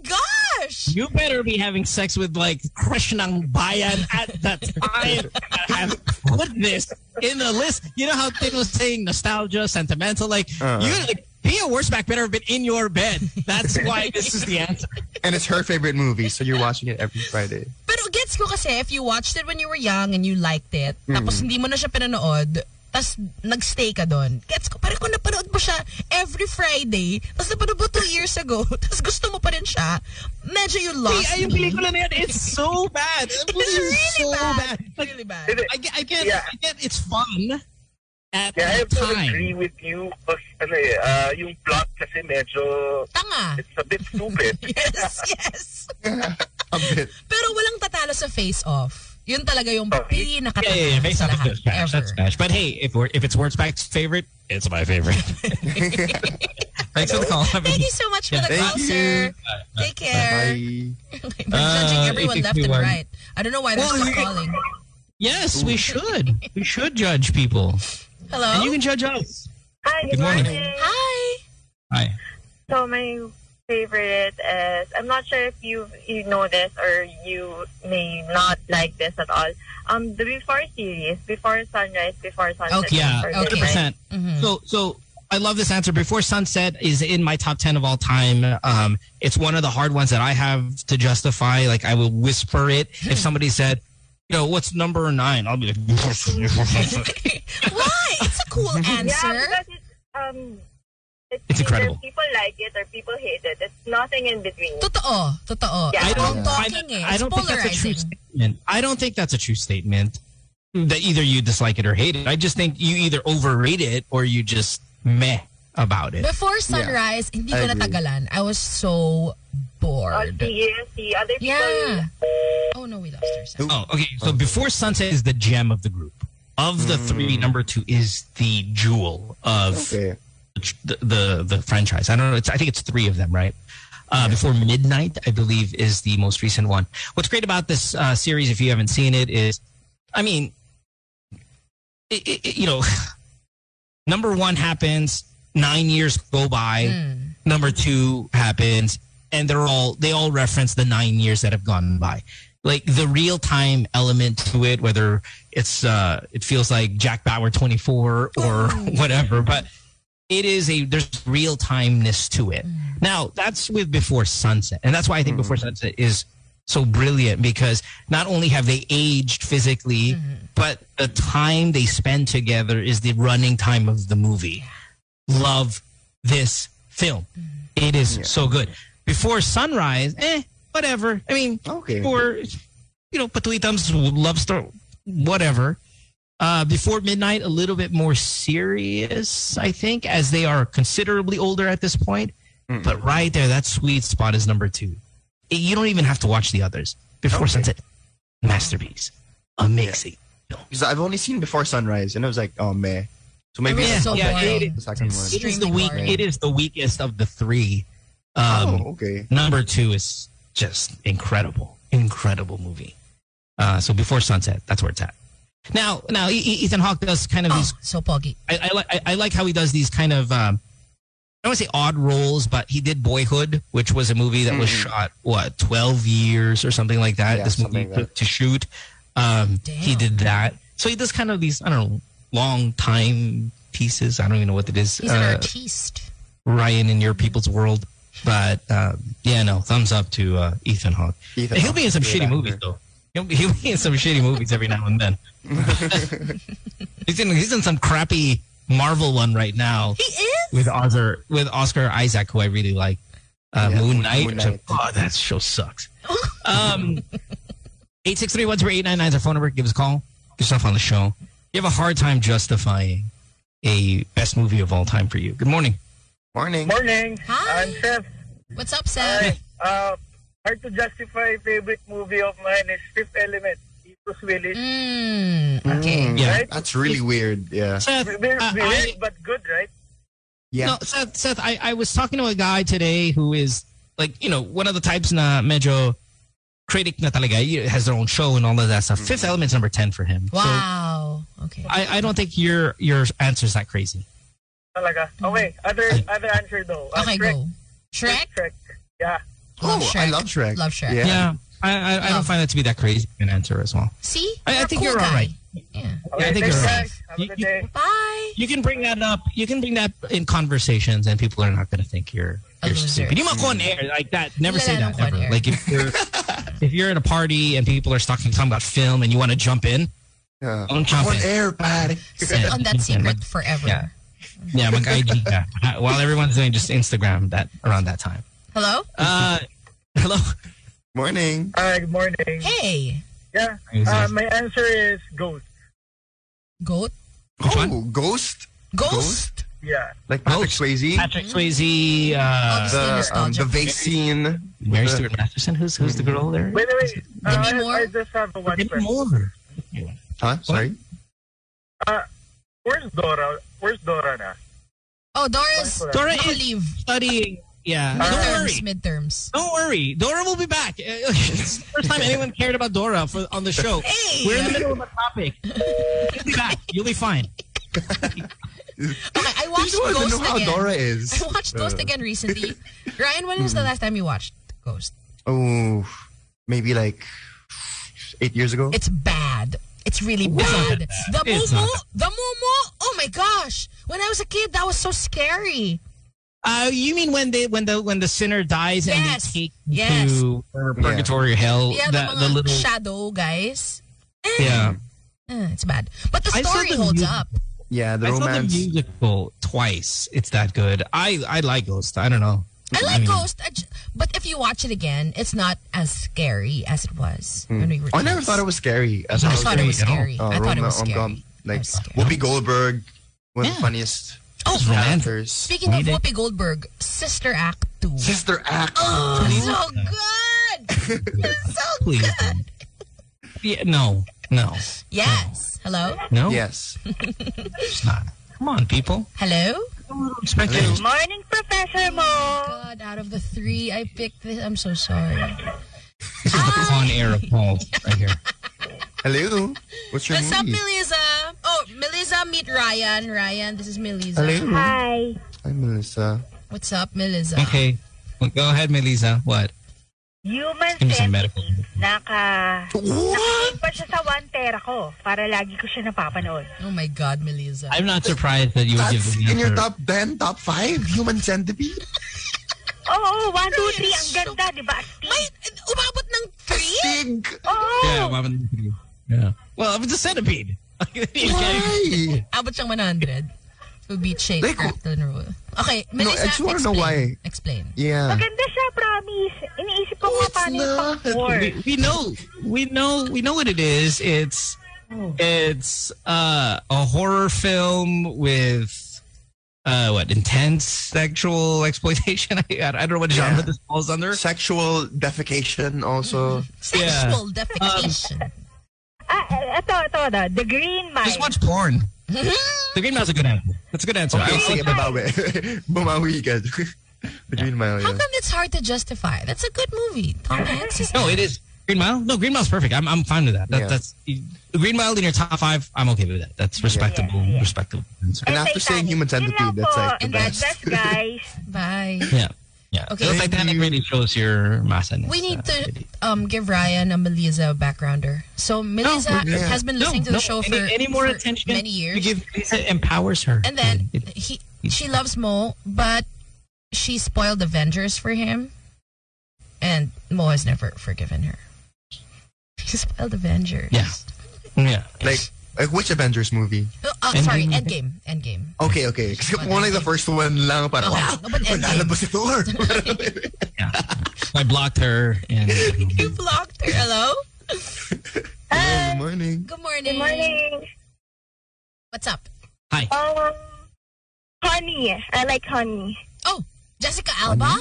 gosh!
You better be having sex with like Krishnang Bayan at that time. Have put this in the list. You know how Tin was saying nostalgia, sentimental. Like
Uh-huh.
you, like Pia Wurtzbach better have been in your bed. That's why this is the answer.
And it's her favorite movie, so you're watching it every Friday.
Pero gets ko kasi if you watched it when you were young and you liked it, tapos hindi mo na siya pinanood, tapos nagstay ka doon. Gets ko, pero kung napanood mo siya every Friday, tapos napanood mo two years ago, tapos gusto mo pa rin siya, medyo you lost
Ay, yung
me.
pelikula na yan, it's so bad.
It's really
so
bad.
Like,
Really bad.
I get, I get,
Yeah.
I get it's fun at
Yeah, I have to
time.
agree with you. Because, ano eh, uh, yung plot kasi medyo,
Tanga.
it's a bit stupid.
Yes, yes.
A bit.
Pero walang tatalo sa face-off. Yun talaga yung
Okay.
pinakatanga
Yeah, yeah, yeah. Face
sa lahat.
is smash.
Ever.
That's smash. But hey, if we're if it's Wurtzbach's favorite, it's my favorite. Thanks for the call.
Thank you so much for the
Thank
call,
you.
sir. Take care.
Bye.
We're judging
Uh,
everyone left and right. I don't know why they're
Well,
still calling.
Yes, we should. We should judge people,
Hello?
and you can judge us.
Hi,
Good morning.
Hi.
Hi.
So my favorite is I'm not sure if you you know this or you may not like this at all. Um, the Before series, Before Sunrise, Before Sunset.
Okay.
Yeah,
okay.
hundred
Midnight.
percent.
Mhm.
So, so I love this answer. Before Sunset is in my top 10 of all time. Um, it's one of the hard ones that I have to justify. Like, I will whisper it. if somebody said, you know, what's number nine? I'll be like,
Why? It's a cool
Yeah,
answer.
because it's um, it's,
It's
either
incredible.
People like it or people hate it. It's nothing in between.
Totoo. Totoo.
Yeah.
I don't, I,
talking eh.
I don't think that's a true statement. I don't think that's a true statement that either you dislike it or hate it. I just think you either overrate it or you just meh about it.
Before sunrise, hindi
I
ko
agree.
natagalan. I was so
Oh,
bored.
see, see, other people.
Yeah. Oh no, we lost ourselves.
Oh, okay. So before sunset is the gem of the group. Of the three, number two is the jewel of
Okay.
The, the the franchise. I don't know. It's, I think it's three of them, right? Uh, Before midnight, I believe, is the most recent one. What's great about this uh, series, if you haven't seen it, is, I mean, it, it, you know, number one happens, nine years go by. Number two happens, and they're all they all reference the nine years that have gone by. Like the real time element to it, whether it's uh, it feels like Jack Bauer twenty four or whatever, but it is a there's real timeness to it. Mm. Now that's with Before Sunset, and that's why I think Before mm. Sunset is so brilliant because not only have they aged physically, mm-hmm. but the time they spend together is the running time of the movie. Love this film. Mm-hmm. It is so good. Before Sunrise, eh, whatever. I mean,
Okay.
for you know, Patuitam's love story, whatever. Uh, before midnight, a little bit more serious, I think, as they are considerably older at this point. But right there, that sweet spot is number two. Eh, You don't even have to watch the others. Before
Okay.
Sunset, masterpiece, amazing. film.
Because I've only seen Before Sunrise, and I was like, oh, man. So maybe
It was so
yeah,
boring.
it-
the second one.
It is the
Extremely
weak.
boring.
It is the weakest of the three. Um,
oh, okay.
Number two is just incredible, incredible movie. Uh, so before sunset, that's where it's at. Now, now Ethan Hawke does kind of
Oh,
these.
so poggy.
I, I like. I, I like how he does these kind of. Um, I don't want to say odd roles, but he did Boyhood, which was a movie that was shot what twelve years or something like that.
Yeah,
this movie
like
took to shoot. Um, he did that. So he does kind of these. I don't know, long time pieces. I don't even know what it is.
He's an
Uh,
artiste.
Ryan in your people's world. But um, yeah, no, thumbs up to uh, Ethan Hawke.
Ethan
he'll
Hawke
be in some
is a great
shitty
actor.
movies though. He'll be, he'll be in some shitty movies every now and then. he's in he's in some crappy Marvel one right now
He is?
with Oscar with Oscar Isaac, who I really like. Uh,
Yeah,
Moon
Moon-
Knight.
Moon
which
Knight.
oh, that show sucks. Um, eight six three one zero eight nine nine is our phone number. Give us a call. Get yourself on the show. You have a hard time justifying a best movie of all time for you. Good morning.
Morning.
Morning.
Hi.
I'm Seth.
What's up, Sam?
Uh, hard to justify favorite movie of mine is Fifth Element. Bruce Willis.
Mm, okay.
Mm,
Yeah.
Right?
That's really weird. Yeah.
Seth,
Weird,
uh,
weird,
I-
but good, right?
Yeah.
No, Seth, Seth I, I was talking to a guy today who is like, you know, one of the types na medyo critic na talaga, y- has their own show and all of that stuff. Fifth Element's number 10 for him. So
Wow. Okay.
I, I don't think your your answer's that crazy.
Talaga. Okay, other other answer though. Uh,
Okay,
Shrek.
go. Shrek?
Shrek. Yeah.
Love
oh,
Shrek.
I love Shrek.
Love Shrek.
Yeah.
Yeah. I, I, I don't find that to be that crazy an answer as well.
See?
I- I think
cool
you're all
guy.
right.
Yeah.
Okay,
I think you're right.
guys. Have a
You-
good
you-
Bye.
You can bring that up. You can bring that in conversations, and people are not going to think you're you're
loser.
stupid. You might go on air like that. Never say that ever. Like if you're if you're at a party and people are talking talking about film and you want to jump in,
Yeah.
don't jump
On
in.
air, pad.
Sit on that secret forever.
Yeah. Yeah, mag IG ka. While everyone's doing just Instagram that around that time.
Hello?
Uh, hello.
Morning.
Hi, good morning.
Hey.
Yeah. Uh, my answer is Ghost.
Goat?
Which
oh,
one?
Ghost?
Ghost?
Yeah.
Like Patrick
Ghost.
Swayze?
Patrick Swayze, uh,
the, um, the vase scene.
Mary
the-
Stuart Masterson. Who's who's the girl there?
By the way, uh,
Demi
I,
Moore?
I just have one
Demi
question.
Moore.
Huh? Sorry?
Where's Dora? Where's Dora now?
Oh, Dora's
Dora
Naka
is studying. Yeah.
Uh,
Don't worry.
Midterms, midterms.
Don't worry. Dora will be back. it's the first time anyone cared about Dora for, on the show.
Hey!
We're in the middle of a topic. You'll be back. You'll be fine.
Okay, I watched
You don't
Ghost
know how
again.
Dora is.
I watched Ghost
Uh,
again recently. Ryan, when was the last time you watched Ghost?
Oh, maybe like eight years ago.
It's bad.
It's really
not
bad.
that
The
bad. It's
mumu,
not
the mumu. Oh my gosh! When I was a kid, that was so scary.
Uh, you mean when they when the when the sinner dies
Yes.
and they take
Yes.
to purgatory or hell?
Yeah,
that,
the,
the little
shadow guys. Eh,
yeah.
eh, it's bad. But the story
the
holds
music-
up.
Yeah, the
I saw the musical twice. It's that good. I I like Ghost. I don't know.
I like
mean-
Ghost, I j- but if you watch it again, it's not as scary as it was when we were.
Oh, I never thought it was scary. As
I
I
thought it was
scary at all.
scary.
uh,
I thought it was scary.
rom-com,
I
like
was scared.
Whoopi Goldberg, one of the funniest
Oh,
It's romantic.
actors.
Speaking of
Need it.
Whoopi Goldberg, Sister Act 2.
Sister Act.
Oh, so good! It's so
Please.
good.
Yeah, no, no,
Yes. Hello?
no.
Yes.
it's not. Come on, people.
Hello?
Respect
Hello.
Morning, Professor oh Mo.
God, out of the three, I picked this. I'm so sorry.
This is the con air of Paul right here.
Hello. What's your
What's up,
movie?
Melissa? Oh, Melissa, meet Ryan. Ryan, this is Melissa.
Hello.
Hi.
Hi, Melissa.
What's up, Melissa?
Okay, well, go ahead, Melissa. What?
Human
Give me some medical.
centipede. Naka...
What?
Nakain pa siya sa one tera ko para lagi ko siya napapanood.
Oh my God, Melissa.
I'm not surprised that you would give
That's
the
in your
answer.
top 10, top 5? Human Centipede?
Oo, oh, one, two, three. Ang ganda, di ba? Astig.
May, umabot ng three?
Stig!
Oo.
Yeah, Mama Three. Yeah. Well, if it's a centipede. You can't-
Why?
Abot siyang 100. To beat Shake,
Like,
Crackle, and Roll. Okay,
No,
Melissa,
I just wanna
explain.
know why.
Explain.
Yeah.
Maganda siya, promise. Iniisip ko nga
it's
paano yung pang-four.
we, we know we know we know what it is. It's it's uh, a horror film with uh, what intense sexual exploitation. I, I don't know what genre
Yeah.
this falls under.
Sexual defecation also.
Sexual defecation.
Ah, ito, ito, ito. The Green Mile.
Just watch porn. the Green Mile's a good answer. That's a good answer.
Okay,
I-
sige, babawi. Bumawi ka. The Green Mile,
How come it's hard to justify? That's a good movie. Tom Hanks is
no, it is Green Mile. No, Green Mile's perfect. I'm I'm fine with that. that
Yeah.
That's Green Mile in your top five. I'm okay with that. That's respectable.
Yeah, yeah.
Respectable.
And
And
after saying
Titanic.
Human
Yun lang
Centipede, that's
po.
like the
And God
best.
bless, guys.
Bye.
Yeah. Yeah.
Okay.
The Titanic really shows your massiness.
We need
uh,
to
really.
um, give Ryan and Melissa a backgrounder. So Melissa
yeah.
has been listening to the show for,
any, any more
for
attention
many years.
you give Lisa empowers her.
and then
It-
he she loves Mo, but she spoiled Avengers for him, and Mo has never forgiven her. She spoiled Avengers.
Yeah. yeah.
Like, like which Avengers movie?
Oh, oh, sorry,
Endgame.
Endgame. Endgame.
Okay, okay. Kasi kung like the first one lang, parang,
Okay,
wow,
no, but Endgame.
lalabas si Thor.
yeah. I blocked her and
You blocked her. Hello.
Hello, good morning.
Good morning.
Good morning.
What's up?
hi.
Um, honey. I like honey.
Oh, Jessica Alba.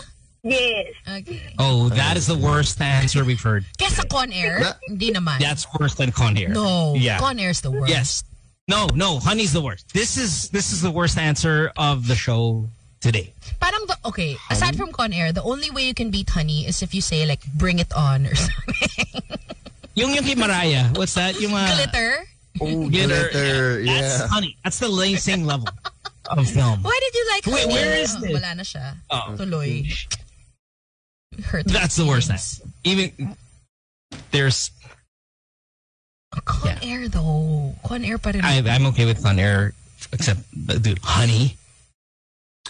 Yes.
Okay.
Oh, that is the worst answer we've heard.
Kesa Con Air,
Na-
hindi naman.
That's worse than Con Air.
no,
Yeah.
Con Air's the worst.
Yes. No, no, honey's the worst. This is this is the worst answer of the show today.
Parang the, okay, aside from Con Air, the only way you can beat Honey is if you say like, bring it on or something.
Yung yung kay Mariah, what's that? Yung uh,
Glitter.
Oh,
glitter.
glitter.
That's
Yeah.
honey. That's the lacing level of film.
Why did you like
Wait,
Honey?
where is this?
Wala na siya.
Oh.
Tuloy. Hurt
That's the worst
feelings.
answer. Even there's
Con
Yeah.
Air though. Con Air pa rin.
I, I'm okay with Con Air, except uh, dude, honey.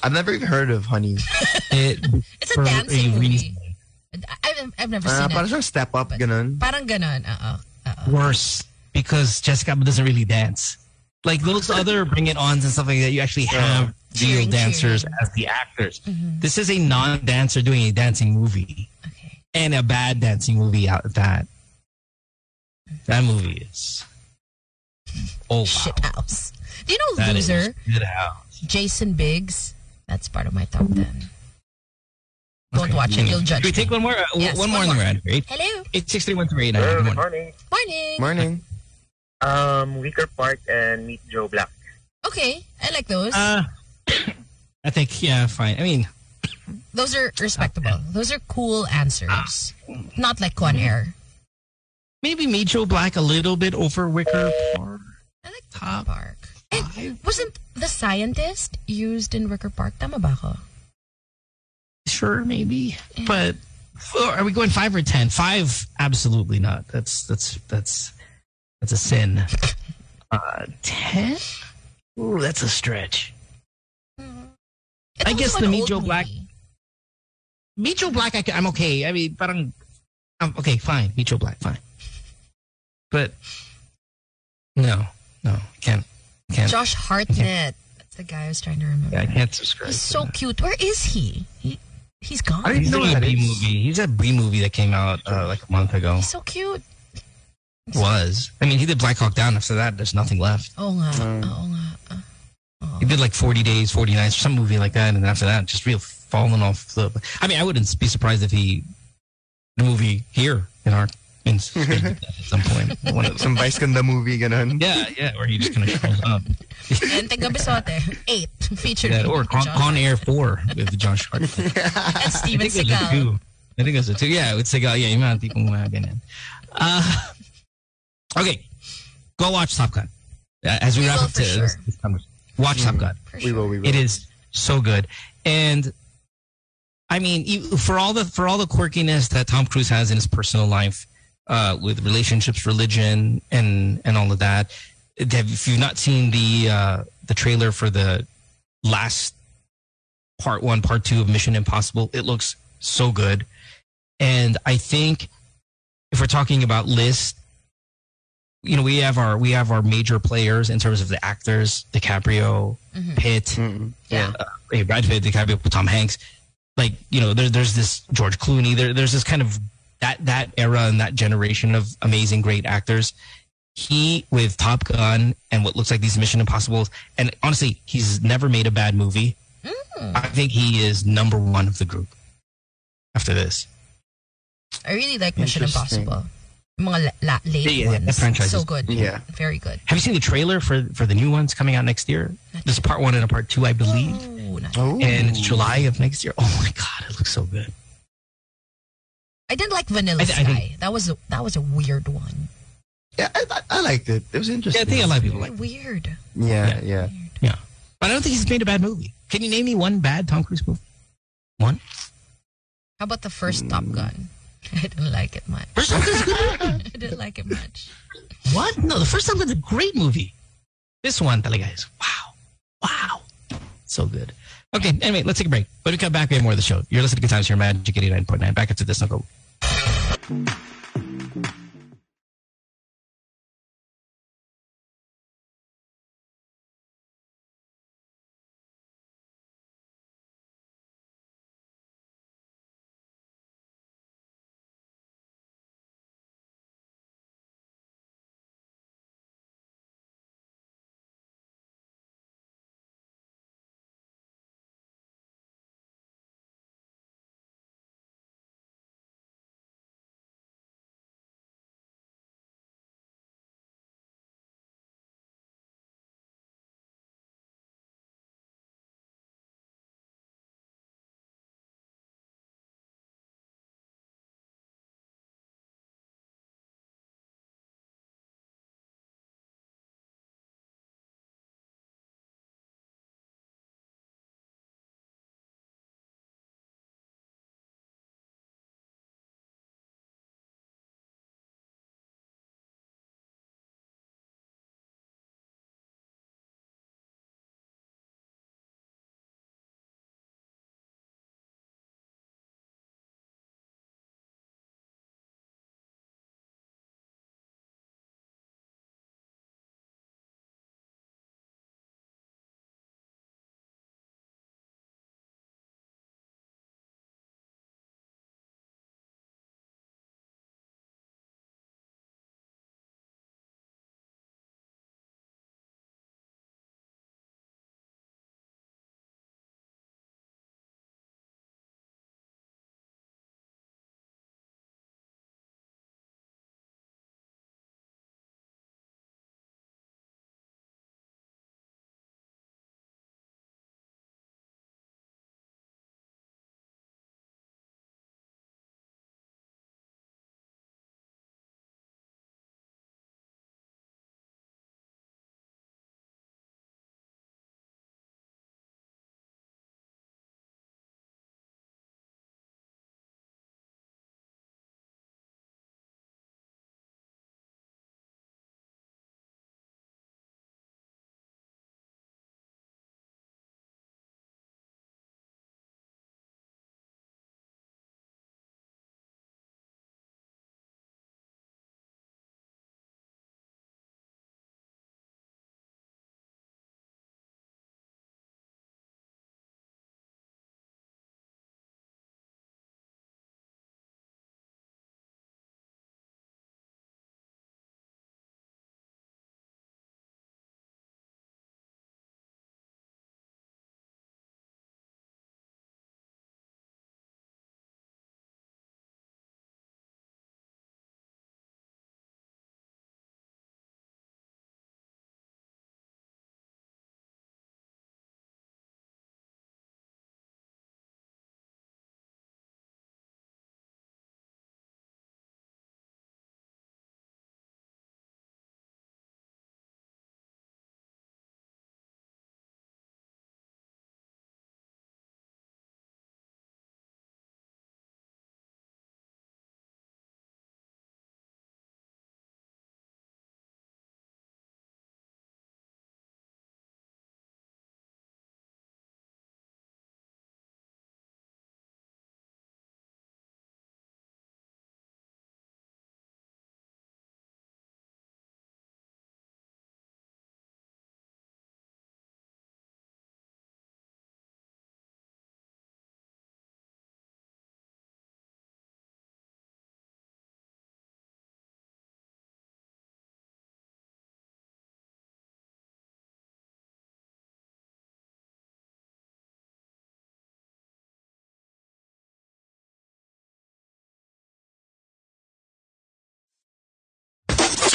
I've never even heard of Honey.
It,
it's a
for
dancing
a
movie. I've, I've never
Uh,
seen
parang
it.
siyang step up,
But-
ganun.
Parang ganon. Uh-uh. Uh-uh.
worse because Jessica doesn't really dance. Like those other Bring It Ons and stuff like that, you actually have real dancers
cheering.
as the actors.
Mhm.
This is a non-dancer doing a dancing movie
Okay.
and a bad dancing movie out of that. That movie is oh wow.
Shit house. Do you know
That is
Loser?
shit house.
Jason Biggs? That's part of my top 10. Don't
Okay.
watch it. You'll judge
Can we take
me.
one more? Uh,
Yes,
one,
one
more
more.
in the round. Eight
Hello.
eight six three one three eight nine.
Hello,
Good
good
morning.
morning.
Morning.
Morning.
Um, Wicker Park and Meet Joe Black.
Okay. I like those.
Uh, I think yeah, fine. I mean,
those are respectable. Those are cool answers. Not like Con Air.
maybe Joe Black a little bit over Wicker Park.
I like
Top
Park. And wasn't the scientist used in Wicker Park? Tama ba ako?
Sure, maybe, but oh, are we going five or ten? Five, absolutely not. That's that's that's That's a sin. Uh, 10? Ooh, that's a stretch.
It's
I guess the Meet Joe Black-
movie.
Meet Joe Black, I can, I'm okay. I mean, parang, I'm okay, fine. Meet Joe Black, fine. But, no, no, can't, can't.
Josh Hartnett. That's the guy I was trying to remember.
Yeah, I can't subscribe.
He's so
that.
cute. Where is he? he he's gone.
I didn't
He's
know
doing
that
B
is.
movie. He's a B movie that came out uh, like a month ago.
He's so cute.
Was. I mean, he did Black Hawk Down. After that, there's nothing left.
Oh nga.
Mm.
Oo nga.
He did like 40 Days, 40 Nights, some movie like that. And after that, just real falling off the. I mean, I wouldn't be surprised if he. The movie here in our. In, at some point. One of
Some Vice Ganda movie, ganun.
yeah, yeah, where he just kind of shows up.
Enteng Kabisote. Eight. Featured.
Yeah, or Con,
Josh
Con Air 4 with Josh Hart.
and
I
Steven
think it was
Seagal.
two. I think it was a two. Yeah, with Seagal. Yeah, yung mga tipong mga ganyan. Uh, okay, go watch Top Gun. Uh, as we,
We
wrap up
for
to
sure.
this, this conversation. Watch Top Gun.
We will, we will.
It is so good, and I mean, for all the for all the quirkiness that Tom Cruise has in his personal life, uh, with relationships, religion, and and all of that. If you've not seen the uh, the trailer for the last part one, part two of Mission Impossible, it looks so good, and I think if we're talking about list. You know, we have our we have our major players in terms of the actors, DiCaprio, mm-hmm. Pitt,
Mm-mm.
Yeah.
Uh, hey, Brad Pitt, DiCaprio, Tom Hanks. Like, you know, there, there's this George Clooney. There, there's this kind of that that era and that generation of amazing, great actors. He with Top Gun and what looks like these Mission Impossibles, and honestly, he's never made a bad movie. Mm. I think he is number one of the group. After this,
I really like Mission Impossible. Mga la- la- late
Yeah, yeah,
ones.
that franchise
so good.
Yeah.
Very good.
have you seen the trailer for for the new ones coming out next year? There's part one and a part two, I believe,
Oh, nice.
Oh.
and it's July of next year. Oh my god, it looks so good.
I didn't like Vanilla
I th- I
Sky.
think-
that was a, that was a weird one.
Yeah, I, I, I liked it. It was interesting. Yeah.
I think a lot of people like.
Weird.
Yeah,
Yeah.
yeah.
Yeah. But I don't think he's made a bad movie. Can you name me one bad Tom Cruise movie? One?
How about the first Top hmm. Gun? I didn't like it much.
First a good movie.
I didn't like it much.
What? No, the first Top Gun's a great movie. This one, talaga is wow. Wow. So good. Okay, anyway, let's take a break. When we come back, we have more of the show. You're listening to Good Times here, Magic 89.9. Back after this, now go.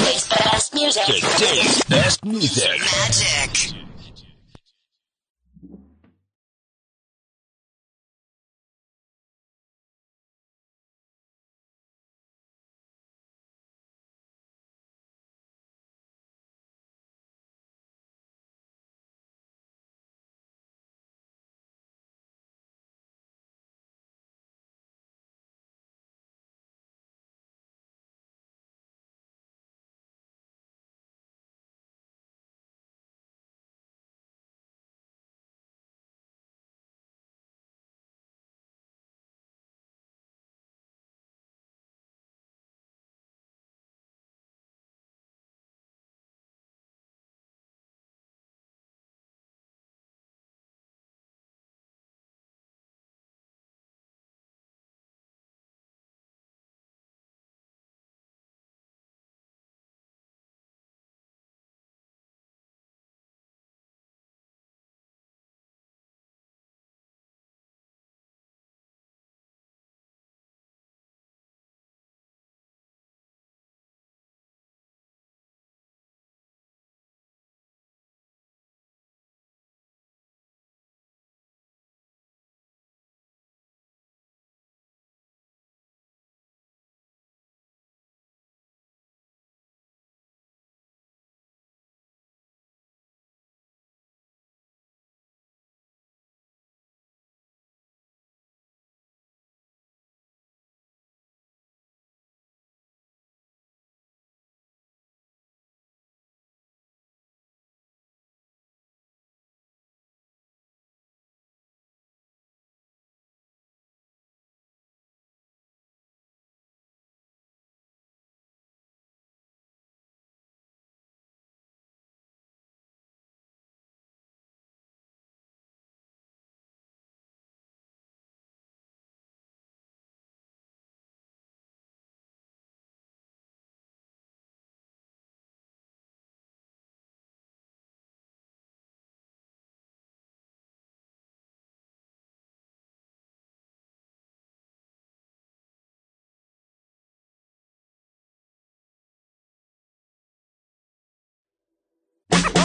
Today's best music.
Today's best music.
Magic.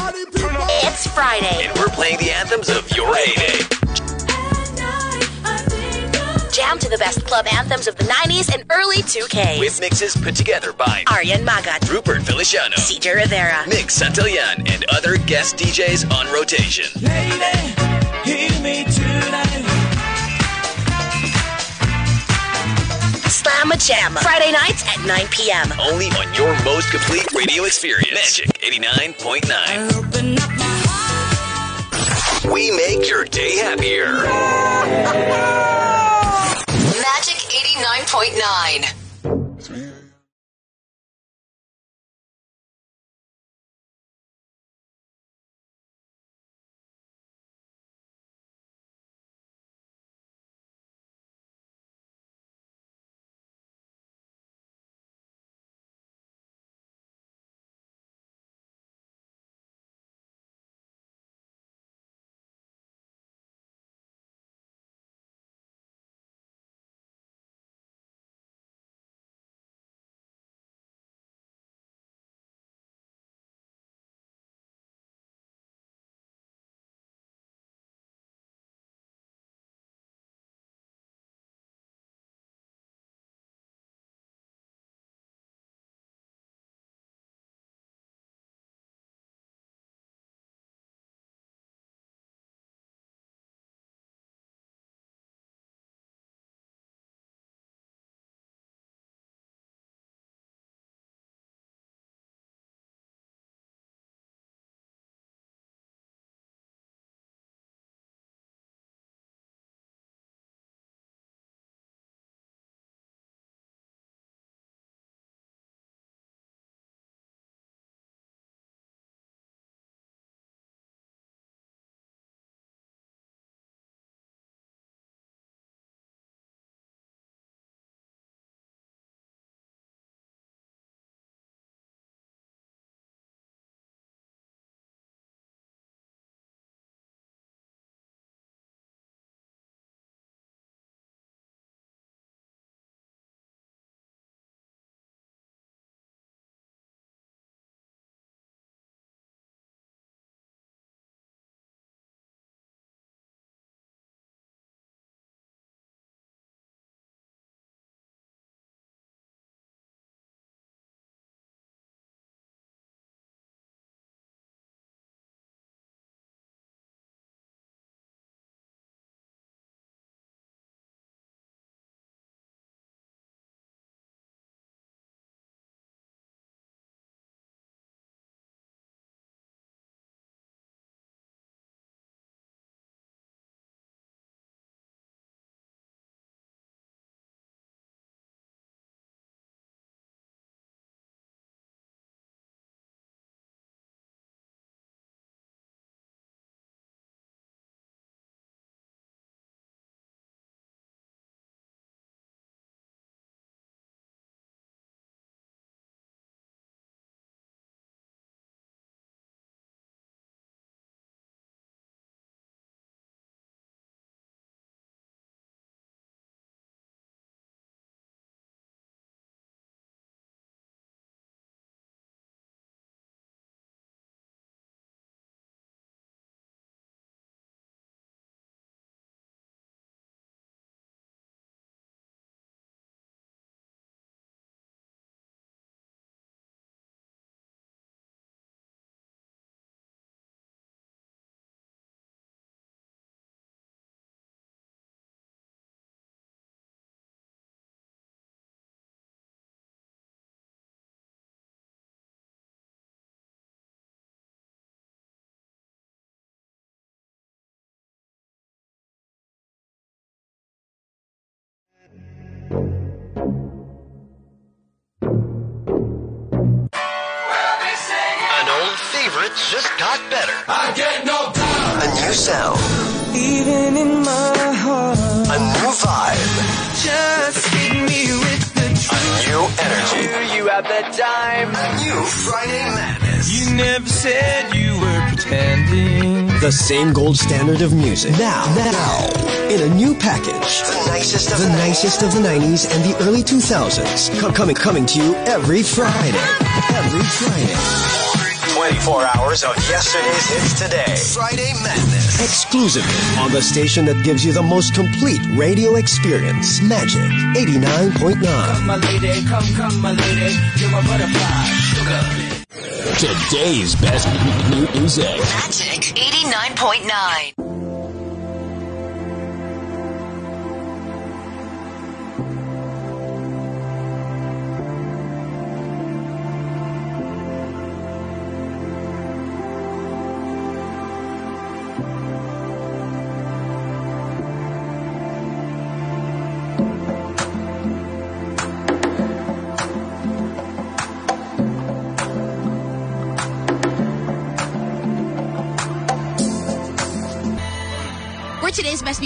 It's Friday.
And we're playing the anthems of your heyday.
Jam to the best club anthems of the 90s and early 2K.
With mixes put together by
Aryan Magat,
Rupert Feliciano,
CJ Rivera,
Nick Santillan, and other guest DJs on rotation.
Slam a Jam. Friday nights at 9 p.m.
Only on your most complete radio experience. Magic 89.9. We make your day happier.
Magic 89.9.
just got better.
I get no power.
A new sound.
Even in my heart,
A new vibe.
just hit me with the truth.
A new energy.
You have the time.
A new Friday Madness.
You never said you were pretending.
The same gold standard of music. Now, now, in a new package.
The nicest of
The
the,
nicest of the 90s and the early 2000s. Co- coming, coming to you every Friday. Every Friday.
24 hours of yesterday's hits today. Friday Madness.
Exclusively on the station that gives you the most complete radio experience. Magic 89.9.
Come, My lady, come, come, my lady. You're my butterfly. Sugar.
Today's best mu- music.
Magic 89.9.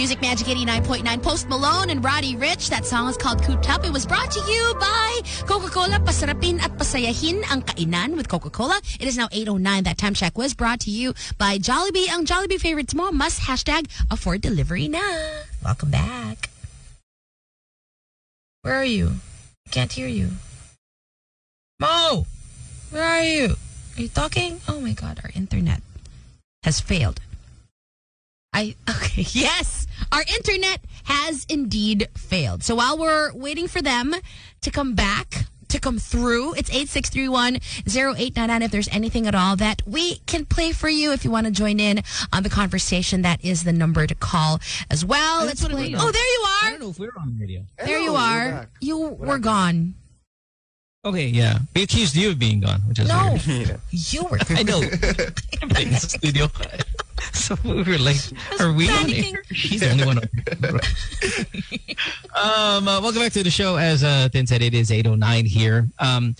music, Magic 89.9, Post Malone and Roddy Ricch. That song is called Cooped Up. It was brought to you by Coca-Cola. Pasarapin at pasayahin ang kainan with Coca-Cola. It is now 8.09. That time check was brought to you by Jollibee. Ang Jollibee favorites mo, must hashtag afford delivery na.
Welcome back. Where are you? I can't hear you. Mo! Where are you? Are you talking? Oh my god, our internet has failed.
I okay. Yes, our internet has indeed failed. So while we're waiting for them to come back, to come through, it's 8631-0899 if there's anything at all that we can play for you if you want to join in on the conversation. That is the number to call as well. Let's play. Oh, there you are.
I don't know if we're on the radio.
There you
Hello, we're
You
What
were
happened?
gone.
Okay, yeah. We accused you of being gone, which is
No,
weird.
you were.
I know. in the studio. So we were like, are we on air? She's the only one on air. um, uh, welcome back to the show. As uh, Tin said, it is 8.09 here. Um,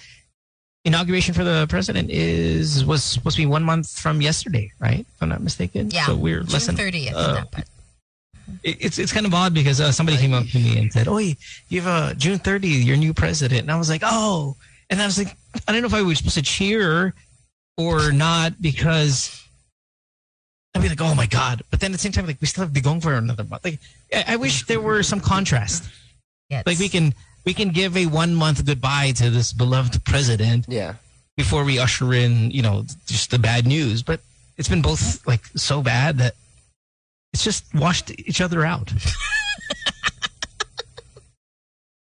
inauguration for the president is was supposed to be one month from yesterday, right? If I'm not mistaken.
Yeah,
So we're less
June
than
30th.
uh,
that, but
it- it's it's kind of odd because uh, somebody came up to me and said, "Oh, you have a June 30th, your new president," and I was like, "Oh," and I was like, I don't know if I was supposed to cheer or not because I'd be like, "Oh my god!" But then at the same time, like we still have Digong for another month. Like I, I wish there were some contrast.
yes.
Like we can we can give a one month goodbye to this beloved president
Yeah.
before we usher in, you know, just the bad news. But it's been both like so bad that it's just washed each other out.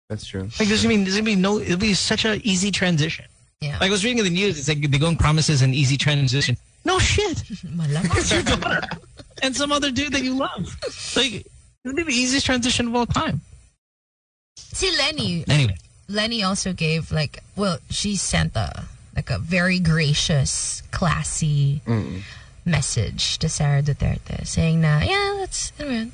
That's true.
Like there's gonna be there's gonna be no it'll be such an easy transition.
Yeah.
Like I was reading in the news, it's like Digong promises an easy transition. No shit.
Malamang.
It's your daughter and some other dude that you love. Like it'll be the easiest transition of all time.
See, Leni,
Anyway.
Leni also gave like, well, she sent a like a very gracious, classy message to Sara Duterte, saying that yeah, let's ano yan,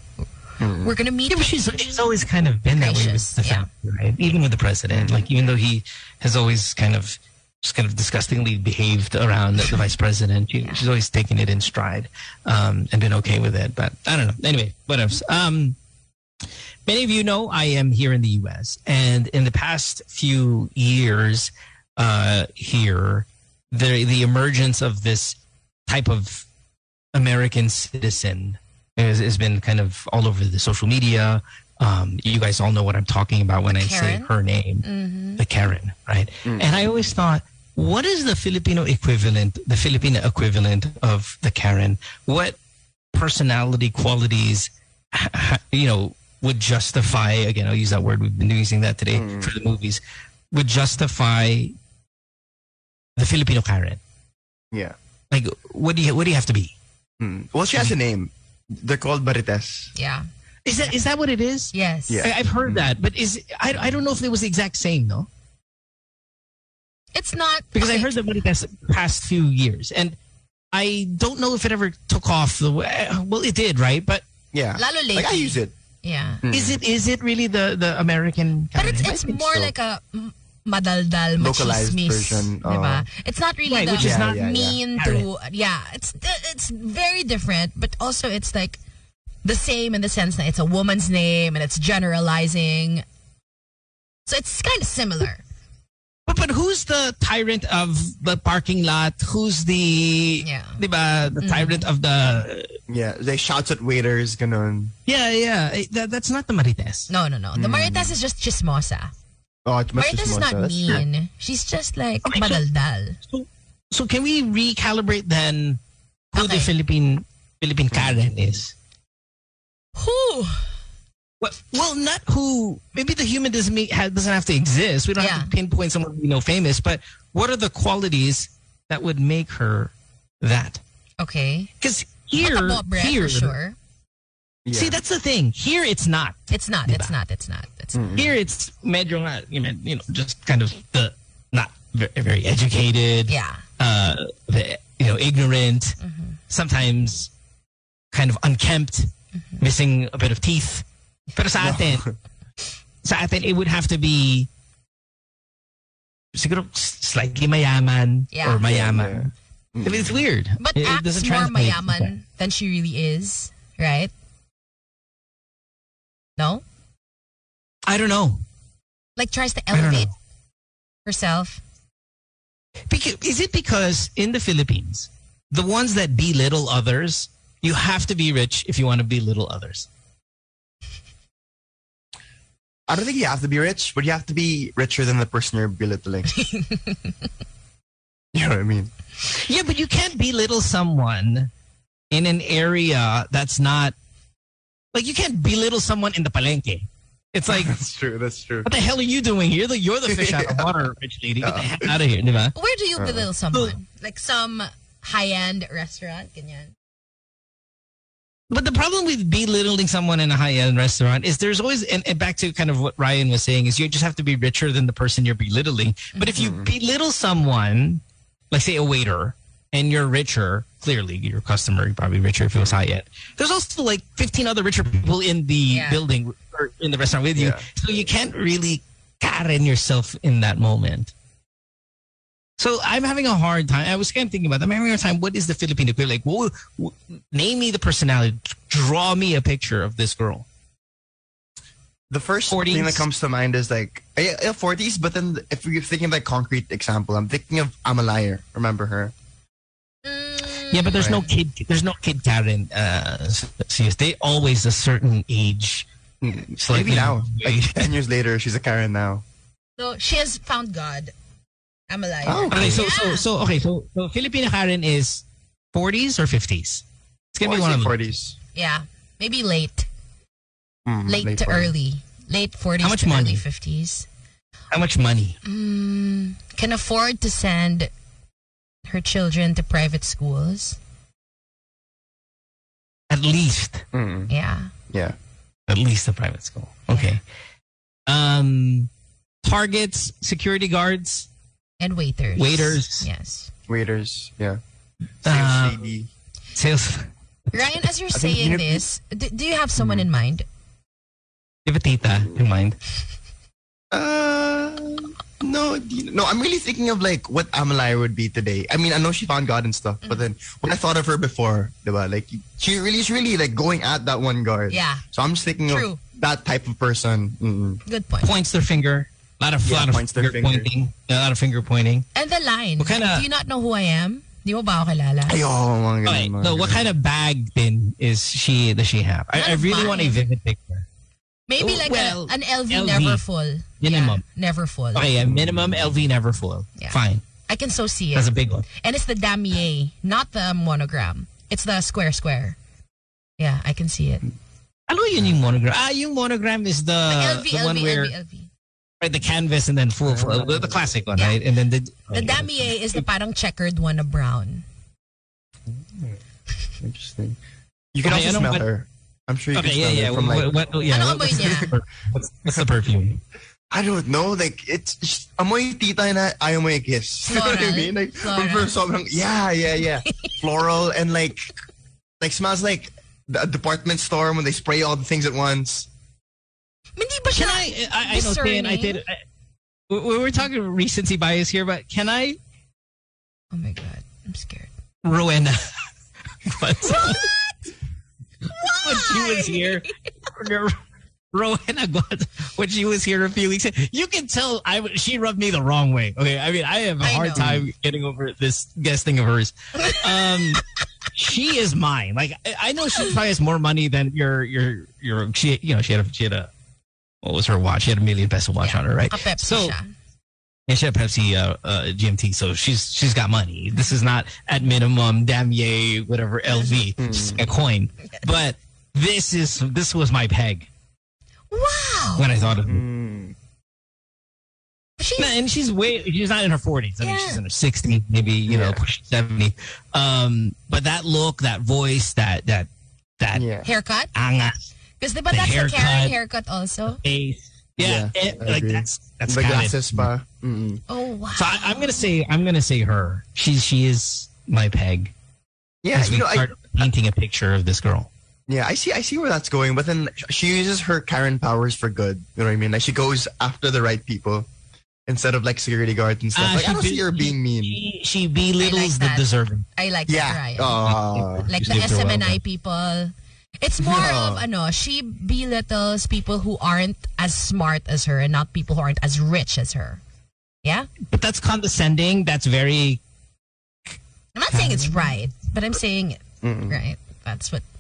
we're gonna meet.
Yeah, she's she's always kind of been that way with
Gracious,
the
yeah.
family, right? Even with the president, like even though he has always kind of just kind of disgustingly behaved around the, vice president, she, she's always taken it in stride um, and been okay with it. But I don't know. Anyway, whatever. Um, many of you know I am here in the U.S. and in the past few years uh, here, the the emergence of this type of American citizen has, has been kind of all over the social media. Um, you guys all know what I'm talking about when I say her name,
Mhm.
the Karen, right? And I always thought, what is the Filipino equivalent, the Filipino equivalent of the Karen? What personality qualities, you know, would justify? Again, I'll use that word. We've been using that today for the movies. Would justify the Filipino Karen?
Yeah.
Like, what do you what do you have to be?
Hmm. Well, she has a name. They're called Marites.
Yeah.
Is that is that what it is?
Yes.
Yeah.
I, I've heard that, but is I I don't know if it was the exact same though,
It's not
because I heard that about it past past few years, and I don't know if it ever took off the way. Well, it did, right? But
Yeah.
Lalo
Like I use it.
Yeah.
is it is it really the the American?
But it's it's more
so.
like a m- madaldal,
Localized
machismis.
version,
diba?
oh.
Uh, it's not really
Right,
the
which is
Yeah,
not
yeah, yeah.
mean to yeah. It's it's very different, but also it's like the same in the sense that it's a woman's name and it's generalizing. So it's kind of similar.
But, but who's the tyrant of the parking lot? Who's the,
Yeah.
diba, the mm. tyrant of the,
Yeah, they shouts at waiters, ganun.
yeah, yeah. eh, That, that's not the Marites.
No, no, no. The mm. Marites is just chismosa.
Oh, it's much
Marites is not mean. She's just like
Okay, so-
madaldal.
So, so can we recalibrate then who the Philippine Philippine Karen is?
Who?
Well, well, not who. Maybe the human doesn't make, ha, doesn't have to exist. We don't have
Yeah.
to pinpoint someone we know famous. But what are the qualities that would make her that?
Okay.
Because here,
Matabo breath
here,
for sure.
Yeah.
see, that's the thing. Here, it's not.
It's not. It's not. It's not. It's not.
Here, it's medyo uh, nga, you know, just kind of the not very, very educated.
Yeah.
uh, the, you know, ignorant, mm-hmm. sometimes kind of unkempt, mm-hmm. missing a bit of teeth. Pero sa atin, sa atin, it would have to be siguro slightly mayaman
Yeah.
or mayaman. I mean, it's weird.
But
it, it
acts
doesn't
more mayaman than she really is, right? No?
I don't know.
Like tries to elevate herself.
Because, is it because in the Philippines, the ones that belittle others, you have to be rich if you want to belittle others.
I don't think you have to be rich, but you have to be richer than the person you're belittling. you know what I mean?
Yeah, but you can't belittle someone in an area that's not like you can't belittle someone in the palenque. It's like,
That's true. That's true.
what the hell are you doing here? You're the, you're the fish out of water, rich lady. Get the heck out of here, diba?
Where do you uh-huh. belittle someone? Like some high-end restaurant, ganyan.
But the problem with belittling someone in a high-end restaurant is there's always, and, and back to kind of what Ryan was saying, is you just have to be richer than the person you're belittling. But if you mm-hmm. belittle someone, like say a waiter, and you're richer, clearly your customer, you're probably richer if it was high-end. There's also like 15 other richer people in the
Yeah.
building or in the restaurant with you.
Yeah.
So you can't really Karen yourself in that moment. So I'm having a hard time. I was kind of thinking about that. I'm having a hard time. What is the Filipino equivalent? Like, what, what, name me the personality. Draw me a picture of this girl.
The first
40s.
thing that comes to mind is like yeah, yeah, 40s, but then if you're thinking of like concrete example, I'm thinking of Amalayer. Remember her?
Yeah, but there's no kid. There's no kid Karen. Uh, serious. They always a certain age.
Maybe now. Like 10 years later, she's a Karen now.
No, she has found God. I'm alive.
Oh,
Okay, so so
Yeah.
so okay, so so Filipina Karen is 40s or 50s. It's gonna
Or
be one of them.
40s.
Yeah. Maybe late.
Mm,
Late, to
40s.
early. Late 40s
How much
to
money?
early 50s.
How much money?
Mm, can afford to send her children to private schools.
At least,
Mm,
Yeah.
yeah.
at least a private school. Okay. Um, targets, security guards.
And waiters.
Waiters.
Yes.
Waiters, yeah.
Uh,
Sales lady.
Sales.
Ryan, as you're saying
you know-
this, do, do you have someone in mind?
You have a tita in mind.
Uh, no, no. I'm really thinking of like what Amalayer would be today. I mean, I know she found God and stuff, but then when I thought of her before, diba, like she really is really like going at that one guard.
Yeah.
So I'm just thinking
True.
of that type of person. Mm-mm.
Good point.
Points their finger. A lot of,
Yeah,
lot of finger,
finger.
pointing. A lot of finger pointing.
And the line.
What kinda-
Do you not know who I am? Di mo ba ako kilala?
Ay, oh, mga ganun,
Okay,
mga
so what kind of bag then is she does she have? I, I really want a
mine.
vivid picture.
Maybe
Oh,
like
well,
a, an LV,
LV.
never full.
Minimum.
Yeah, never full.
Okay, a minimum LV never full.
Yeah.
Fine.
I can so see it.
That's a big one.
And it's the damier, not the monogram. It's the square square. Yeah, I can see it.
Ano yun yung monogram? Ah, yung monogram is the,
The LV,
the one
LV,
where
LV, LV.
right, the canvas and then full, full the, the classic one,
Yeah.
right? And then the
The damier is the parang checkered one of brown.
Interesting. You can
Okay,
also smell
but-
her. I'm sure you
Okay,
can
yeah,
smell
yeah.
her from like
what, what, yeah.
Ano
what-
amoy niya?
What's, what's the perfume?
I don't know, like it's it's- amoy tita na ayaw mo i-kiss. You know what I mean? Like
Floral?
sobrang yeah, yeah, yeah. Floral and like like smells like the department store when they spray all the things at once.
Hindi ba
Can I? I, I know, Stan, I did. I, we, we were talking recency bias here, but can I,
Oh my god, I'm scared.
Rowena? when she was here, Rowena when she was here a few weeks. ago, You can tell I she rubbed me the wrong way. Okay, I mean I have a
I
hard
know.
time getting over this guest thing of hers. Um, she is mine. Like I- know she probably has more money than your your your. She you know she had a she had a what was her watch? She had a million peso watch on her, right? So
siya.
And she had Pepsi uh, uh, GMT, so she's she's got money. This is not at minimum Damier whatever LV, just a coin. But this is this was my peg
Wow.
when I thought of it.
Mm.
She's,
No, and she's way she's not in her forties. I mean, she's in her sixties, maybe you know,
Yeah.
pushing seventy. Um, but that look, that voice, that that that
Yeah.
haircut? Because diba
The
that's the Karen
haircut.
haircut also?
face, yeah,
Yeah,
it- like
agree.
that's that's
the
got it.
glasses pa. Mm-mm.
Oh wow.
So I, I'm gonna say I'm gonna say her. She's she is my peg.
Yeah,
As we
you know, I,
start painting a picture of this girl.
yeah, I see, I see where that's going. But then she uses her Karen powers for good. You know what I mean? Like she goes after the right people instead of like security guards and stuff.
Ah,
like I
she
don't
be-
see her being mean.
She, she belittles
like
the deserving.
I like
Yeah.
that, Ryan.
Oh.
like the
doing so well,
SMNI people. It's more
No.
of ano, she belittles people who aren't as smart as her and not people who aren't as rich as her. Yeah?
But that's condescending. That's very.
I'm not saying it's right, but I'm saying
Mm-mm.
right. That's what it, it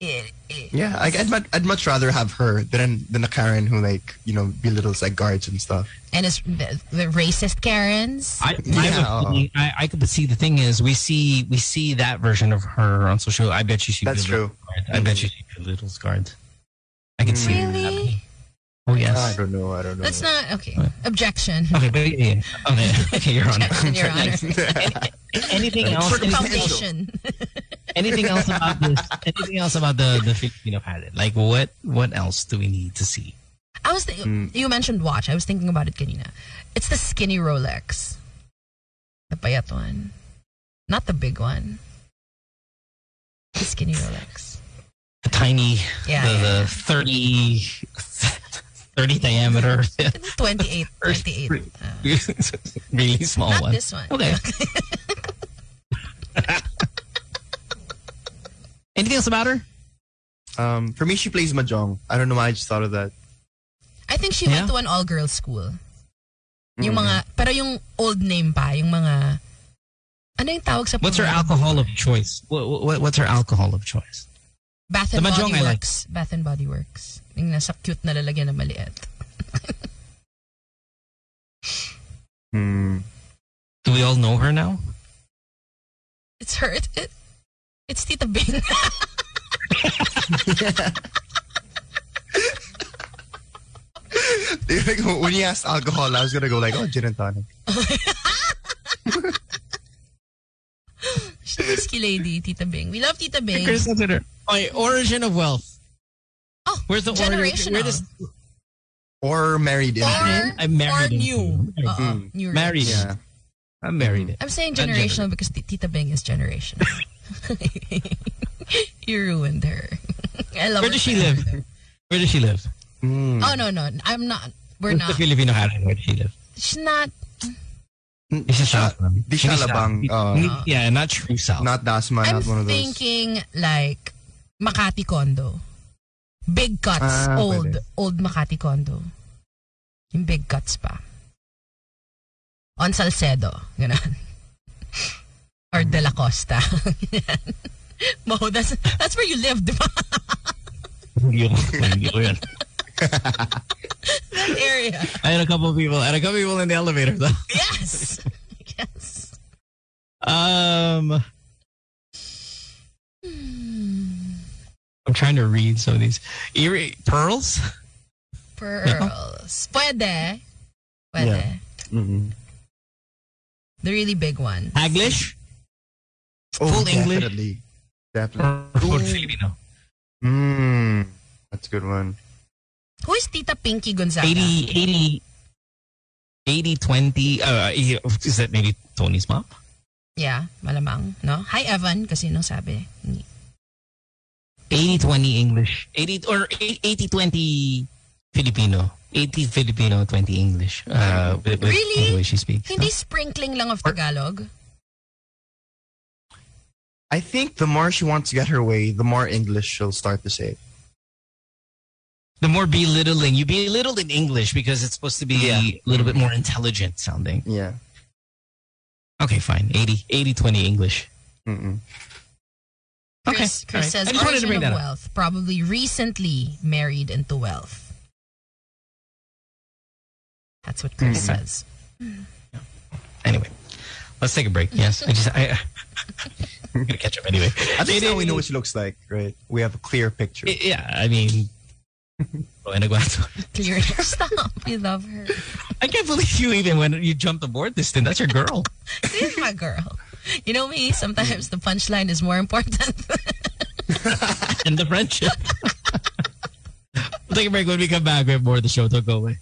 Yeah, I, I'd, much, I'd much rather have her than than a Karen who like you know belittles like guards and stuff.
and it's the, the racist Karens.
I, I,
Yeah.
have I, I could see the thing is we see we see that version of her on social. I bet you she.
That's
belittles
true.
guards. I bet you she belittles guards. I can see it
Really?
happening. Oh yes.
I don't know. I don't know.
Let's not okay. Objection.
Okay, but yeah, yeah. Okay, okay, Your Honor.
Objection, Your Honor.
Anything else?
For the
Anything, else about this? Anything else about the the Filipino palette? Like what? What else do we need to see?
I was thinking, you mentioned watch. I was thinking about it kanina. It's the skinny Rolex. The payat one. Not the big one. The skinny Rolex.
The tiny,
Yeah,
the,
yeah,
the 30, 30 diameter,
28. 28. Uh,
really small
not
one.
this one.
Okay. Else about her?
Um, for me, she plays mahjong. I don't know why I just thought of that.
I think she
Yeah?
went to an all-girls school. Yung
Mm.
mga, pero yung old name pa, yung mga, ano yung tawag sa
What's her alcohol of choice? What, what, what's her alcohol of choice?
Bath and
The
Body
mahjong I like.
Works. Bath and Body Works. Yung nasa cute na lalagyan na maliit.
Hmm.
Do we all know her now?
It's her. It, it, it's Tita Bing.
Like, when you asked alcohol, I was gonna go like, oh, gin and tonic.
She's whiskey lady, Tita Bing. We love Tita Bing.
Chris, that's her. Okay, origin of wealth.
Oh,
Where's the origin?
generational.
Where does
Or married in.
Or,
I'm married
or new.
Married.
Uh-uh, new
married?
Yeah.
I'm married.
I'm saying
Not
generational because Tita Bing is generational. you ruined her. I love
Where
her
does she live?
everything.
Where does she live?
Mm.
Oh, no, no. I'm not. We're
What's
not.
the Filipino Karen? Where does she live?
She's not.
She's South.
Di siya labang, uh,
yeah, not true South.
Not Dasma,
I'm
not one of those.
thinking like Makati condo. Big cuts.
Ah,
old.
pwede.
Old Makati condo. Yung big cuts pa. On Salcedo. Ganun. Or De La Costa. Ganun. Mo, that's, that's where you live, di ba?
Hindi ko, hindi ko yun.
That area.
I had a couple of people. I had a couple of people in the elevator though.
Yes. yes.
Um, I'm trying to read some of these. Eerie pearls.
Pearls. Pwede. Pwede.
Yeah. Mm-mm.
The really big one.
Taglish.
Oh,
Full English?
definitely. Definitely.
Or full Filipino.
Mm. That's a good one.
Who is Tita Pinky Gonzaga?
80, 80, 80, 20. Uh, is that maybe Tony's mom?
Yeah, malamang. No? Hi, Evan. Kasi nung sabi.
80, 20 English. 80 or 80, 20 Filipino. 80 Filipino, 20 English. Uh, with, with
Really?
The way she speaks.
Hindi sprinkling lang of Tagalog.
I think the more she wants to get her way, the more English she'll start to say.
The more belittling. You belittle in English because it's supposed to be a little bit more intelligent sounding.
Yeah.
Okay, fine. 80, 80 20 English.
Mm-mm.
Chris,
Okay,
Chris
all right.
says
I just wanted to bring
of
that up.
wealth, probably recently married into wealth. That's what Chris
Mm.
says.
Anyway, let's take a break. Yes. I just, I, I'm going to catch up anyway.
At least now we know what she looks like, right? We have a clear picture.
Yeah, I mean, oh, and I go to-
Clear. Stop. You love her.
I can't believe you even when you jumped aboard this thing. That's your girl.
She's my girl. You know me, sometimes the punchline is more important.
and the friendship. we'll take a break when we come back. We have more of the show. Don't go away.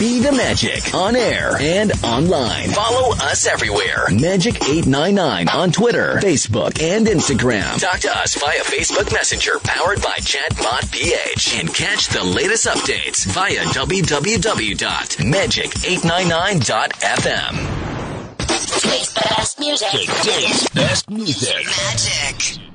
Be the Magic on air and online. Follow us everywhere. Magic899 on Twitter, Facebook, and Instagram. Talk to us via Facebook Messenger powered by Chatbot PH. And catch the latest updates via www.magic899.fm.
Today's best music.
Today's best music.
Magic.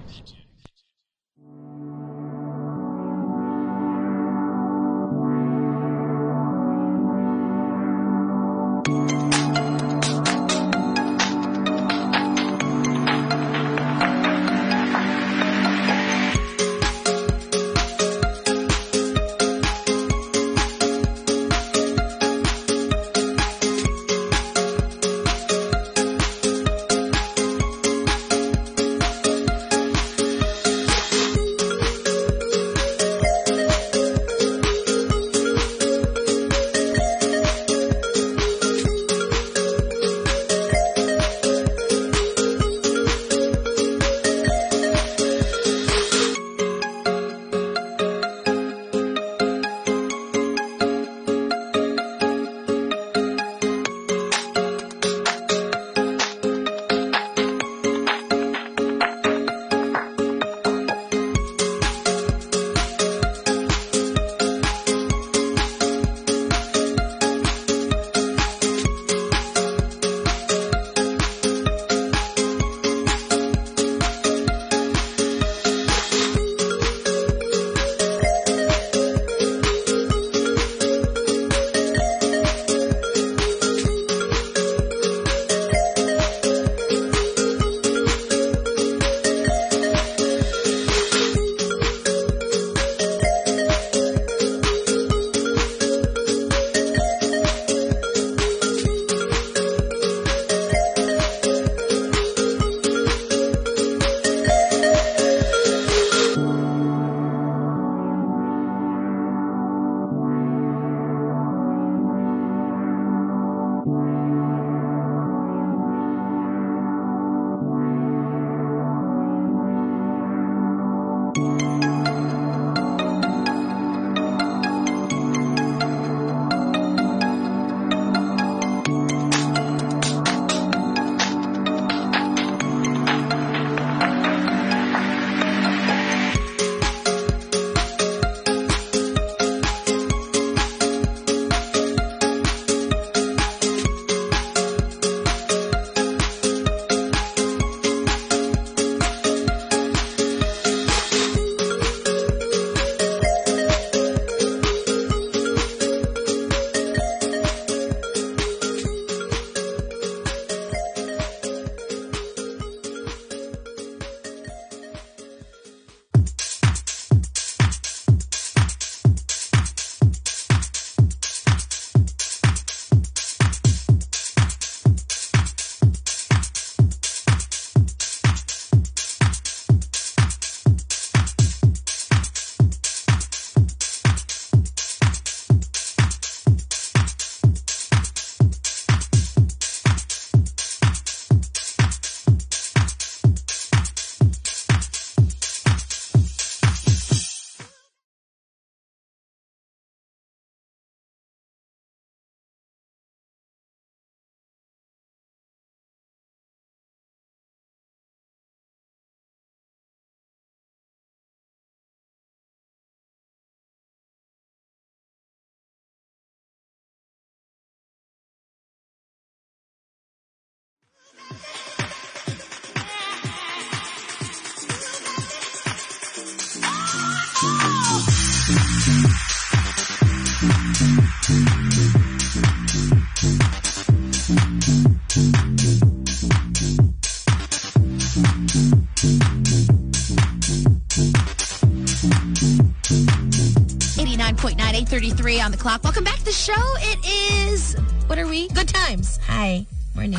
Thirty-three on the clock. Welcome back to the show. It is, what are we?
Good times. Hi. Morning.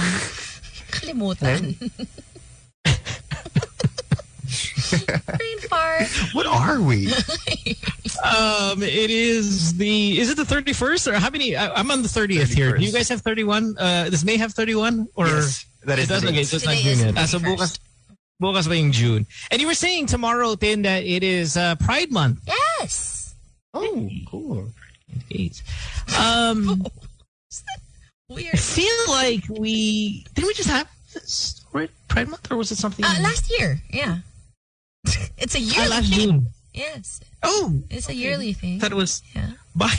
Kalimutan. Brain fart.
What are we?
um, it is the, is it the 31st or how many? I, am on the 30th 31st. here. Do you guys have 31? Uh, this may have 31 or?
Yes, that is
it okay, so it's not June ah, so bukas, bukas June? And you were saying tomorrow, Tin, that it is uh, Pride Month.
Yes.
Oh, cool.
Eight. Um, I feel like we didn't we just have this Pride Month or was it something?
Uh, last year, yeah. it's a
Ah,
yearly
last
thing.
June.
Yes,
Oh,
it's a yearly thing.
That was
Yeah.
by.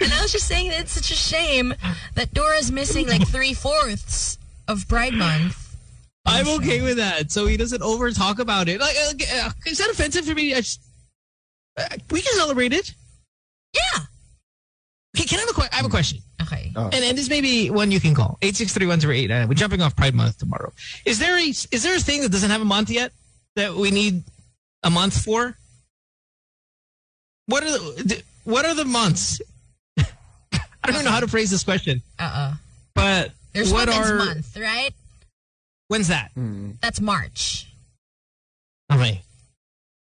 And I was just saying that it's such a shame that Dora's missing like three fourths of Pride Month.
I'm okay with that, so he doesn't over talk about it. Like, uh, uh, is that offensive for me? I just, uh, we can celebrate it.
Yeah.
Okay, can I have a que- I have a question?
Okay.
Oh.
And, and this may be one you can call. 863 We're jumping off Pride Month tomorrow. Is there a is there a thing that doesn't have a month yet that we need a month for? What are the what are the months? I don't even know how to phrase this question.
Uh-uh.
But
There's
what
Women's
are
Month, right?
When's that? Hmm.
That's March.
Okay.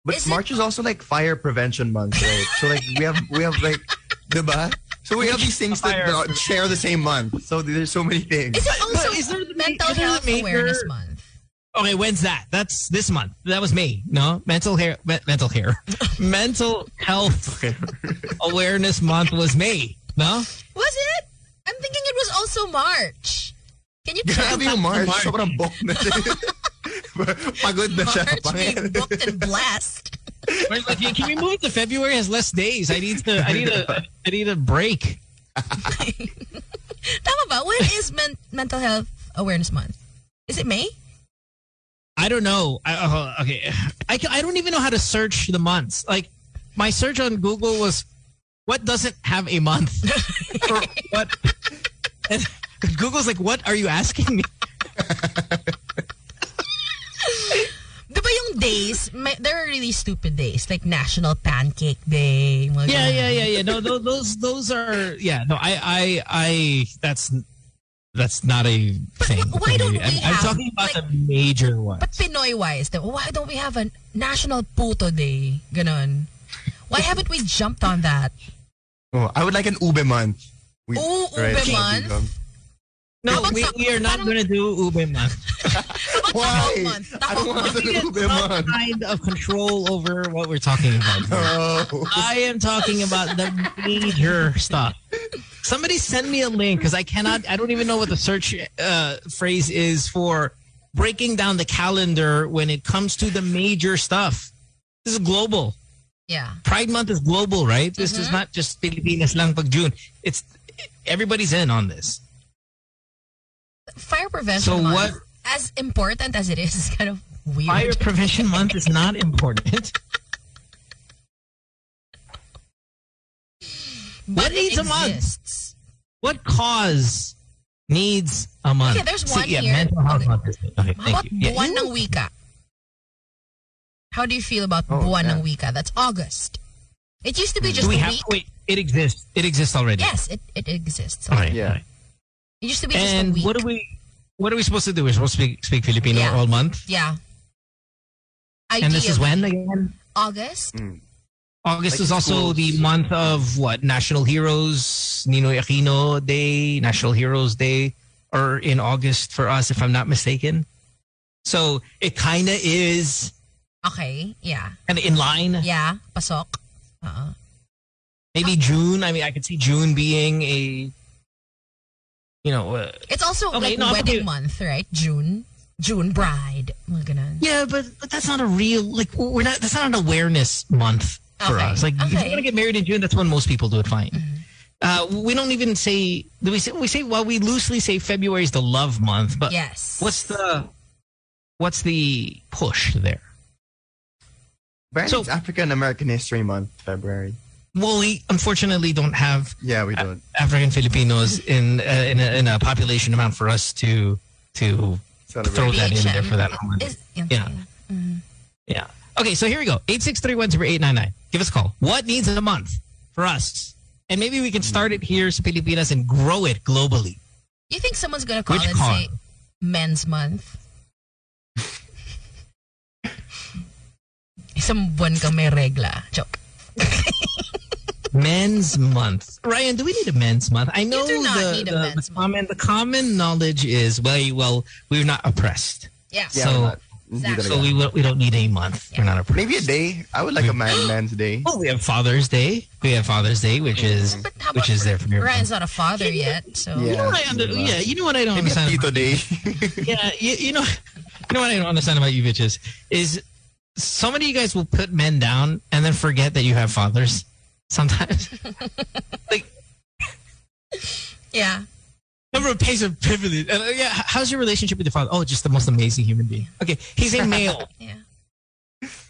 But
Is
March is also like fire prevention month, right? so like we have we have like diba? So we have these things that
Fire.
share the same month. So there's so many things.
Is it also
is there the
Mental
is there the
Health
major-
Awareness Month?
Okay, when's that? That's this month. That was me. No, mental hair, me- mental hair, mental health awareness month was May. No,
Was it? I'm thinking it was also March. Can you check
Grabe yung March.
March.
Sobrang book na siya. Pagod na siya.
March being booked and blessed?
Like, can we move it to February? Has less days. I need to. I need a. I need a break.
Tama ba? When is men- Mental Health Awareness Month? Is it May?
I don't know. I, uh, okay, I can, I don't even know how to search the months. Like my search on Google was, what doesn't have a month? or what? And Google's like, what are you asking me?
Di ba yung days, may, there are really stupid days, like National Pancake Day. mga
Yeah, yeah, yeah, yeah. No, those, those, those are. Yeah, no. I, I, I. That's that's not a thing.
why don't we
I'm, I'm
have,
talking about
like-
the major ones.
But Pinoy-wise, why don't we have a National Puto Day? Ganon. Why haven't we jumped on that?
Oh, I would like an ube month. We,
Ooh, ube month?
No, we, we are not going to do Ube month.
Why?
Month.
I don't want
month.
an ube
Some
month.
kind of control over what we're talking about. here.
Oh.
I am talking about the major stuff. Somebody send me a link because I cannot, I don't even know what the search uh, phrase is for breaking down the calendar when it comes to the major stuff. This is global.
Yeah.
Pride Month is global, right? This is not just Pilipinas lang pag June. It's everybody's in on this.
Fire Prevention
So
Month,
what-
as important as it is, is kind of weird.
Fire Prevention Month is not important. what
it
needs a month? What cause needs a month?
Okay, there's one
yeah,
here.
Mental health
Okay.
month is Okay,
How
thank
about
you. Yeah,
Buwan
you-
ng Wika? How do you feel about
Oh,
Buwan
yeah.
ng Wika? That's August. It used to be hmm. just
Do we
a
have
week.
wait? It exists. It exists already.
Yes, it, it exists.
All right.
Yeah.
All right.
It used to be just a
And
week.
what do we? What are we supposed to do? We're supposed to speak, speak Filipino
Yeah.
all month.
yeah.
And this is when again?
August. Hmm.
August
Like
is also
schools.
the month of what? National Heroes, Ninoy Aquino Day, National Heroes Day, or in August for us, if I'm not mistaken. So it kind of is
Okay. Yeah.
kind of in line.
Yeah. Pasok. Uh-uh.
Maybe June. I mean, I could see June being a, you know, uh,
It's also
Okay,
like
no,
wedding month, right? June. June bride. Mga ganun.
yeah, but but that's not a real like we're not. That's not an awareness month for
Okay,
us. Like if you're gonna get married in June, that's when most people do it. Fine. Uh, we don't even say. Do we say? We say. Well, we loosely say February is the love month, but
Yes.
what's the what's the push there?
Apparently
So-
it's African American History Month, February.
Well, we unfortunately don't have
Yeah, we don't.
African Filipinos in uh, in, a, in a population amount for us to to
Celebrate.
throw that in there for that moment.
Is-
Yeah. Yeah. Okay, so here we go. 863-899. Give us a call. What needs a month for us? And maybe we can start it here sa Pilipinas and grow it globally.
You think someone's gonna call
Which
and
car?
say Men's Month? Isang buwan kang may regla. Joke.
Men's month. Ryan, do we need a men's month? I know
do not
the,
need a
the,
men's
the common the common knowledge is well, well, we're not oppressed.
Yeah.
Yeah,
so
we're not. Hindi
Exactly.
So we will- we don't need a month. We're not a
Maybe a day. I would like a man man's day.
Oh, we have Father's Day. We have Father's Day, which is
But how
which is there for your
Ryan's not a father yet, so
Yeah.
You know what I under, yeah, you know what I don't
Maybe a
understand.
Tito day.
yeah, you, you know, you know what I don't understand about you bitches is so many of you guys will put men down and then forget that you have fathers. Sometimes, like,
yeah.
number of pays of privilege. Uh, yeah, how's your relationship with your father? Oh, just the most amazing human being. Okay, he's a male.
Yeah.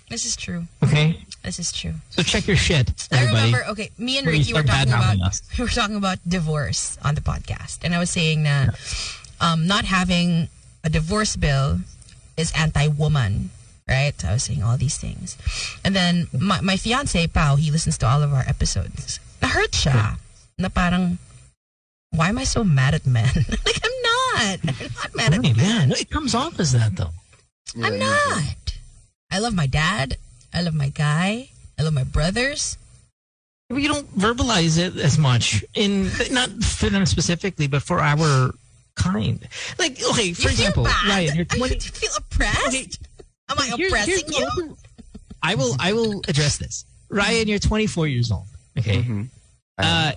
This is true.
Okay,
This is true.
so check your shit,
I remember, okay, me and
Before
Ricky were talking about we were talking about divorce on the podcast, and I was saying that um, not having a divorce bill is anti-woman, right? I was saying all these things, and then my my fiance Pao, he listens to all of our episodes. Na-hurt siya. Na parang, why am I so mad at men? like I'm not. I'm not mad at
Hey,
men.
man, it comes off as that though.
I'm not. I love my dad. I love my guy. I love my brothers.
We don't verbalize it as much in not for them specifically, but for our kind. Like, okay, for
you
example,
feel bad?
Ryan, you're
I
20.
feel oppressed. Am I
Here-
oppressing
here's-
you?
I will I will address this. Ryan, you're 24 years old. Okay.
Mm-hmm.
Uh,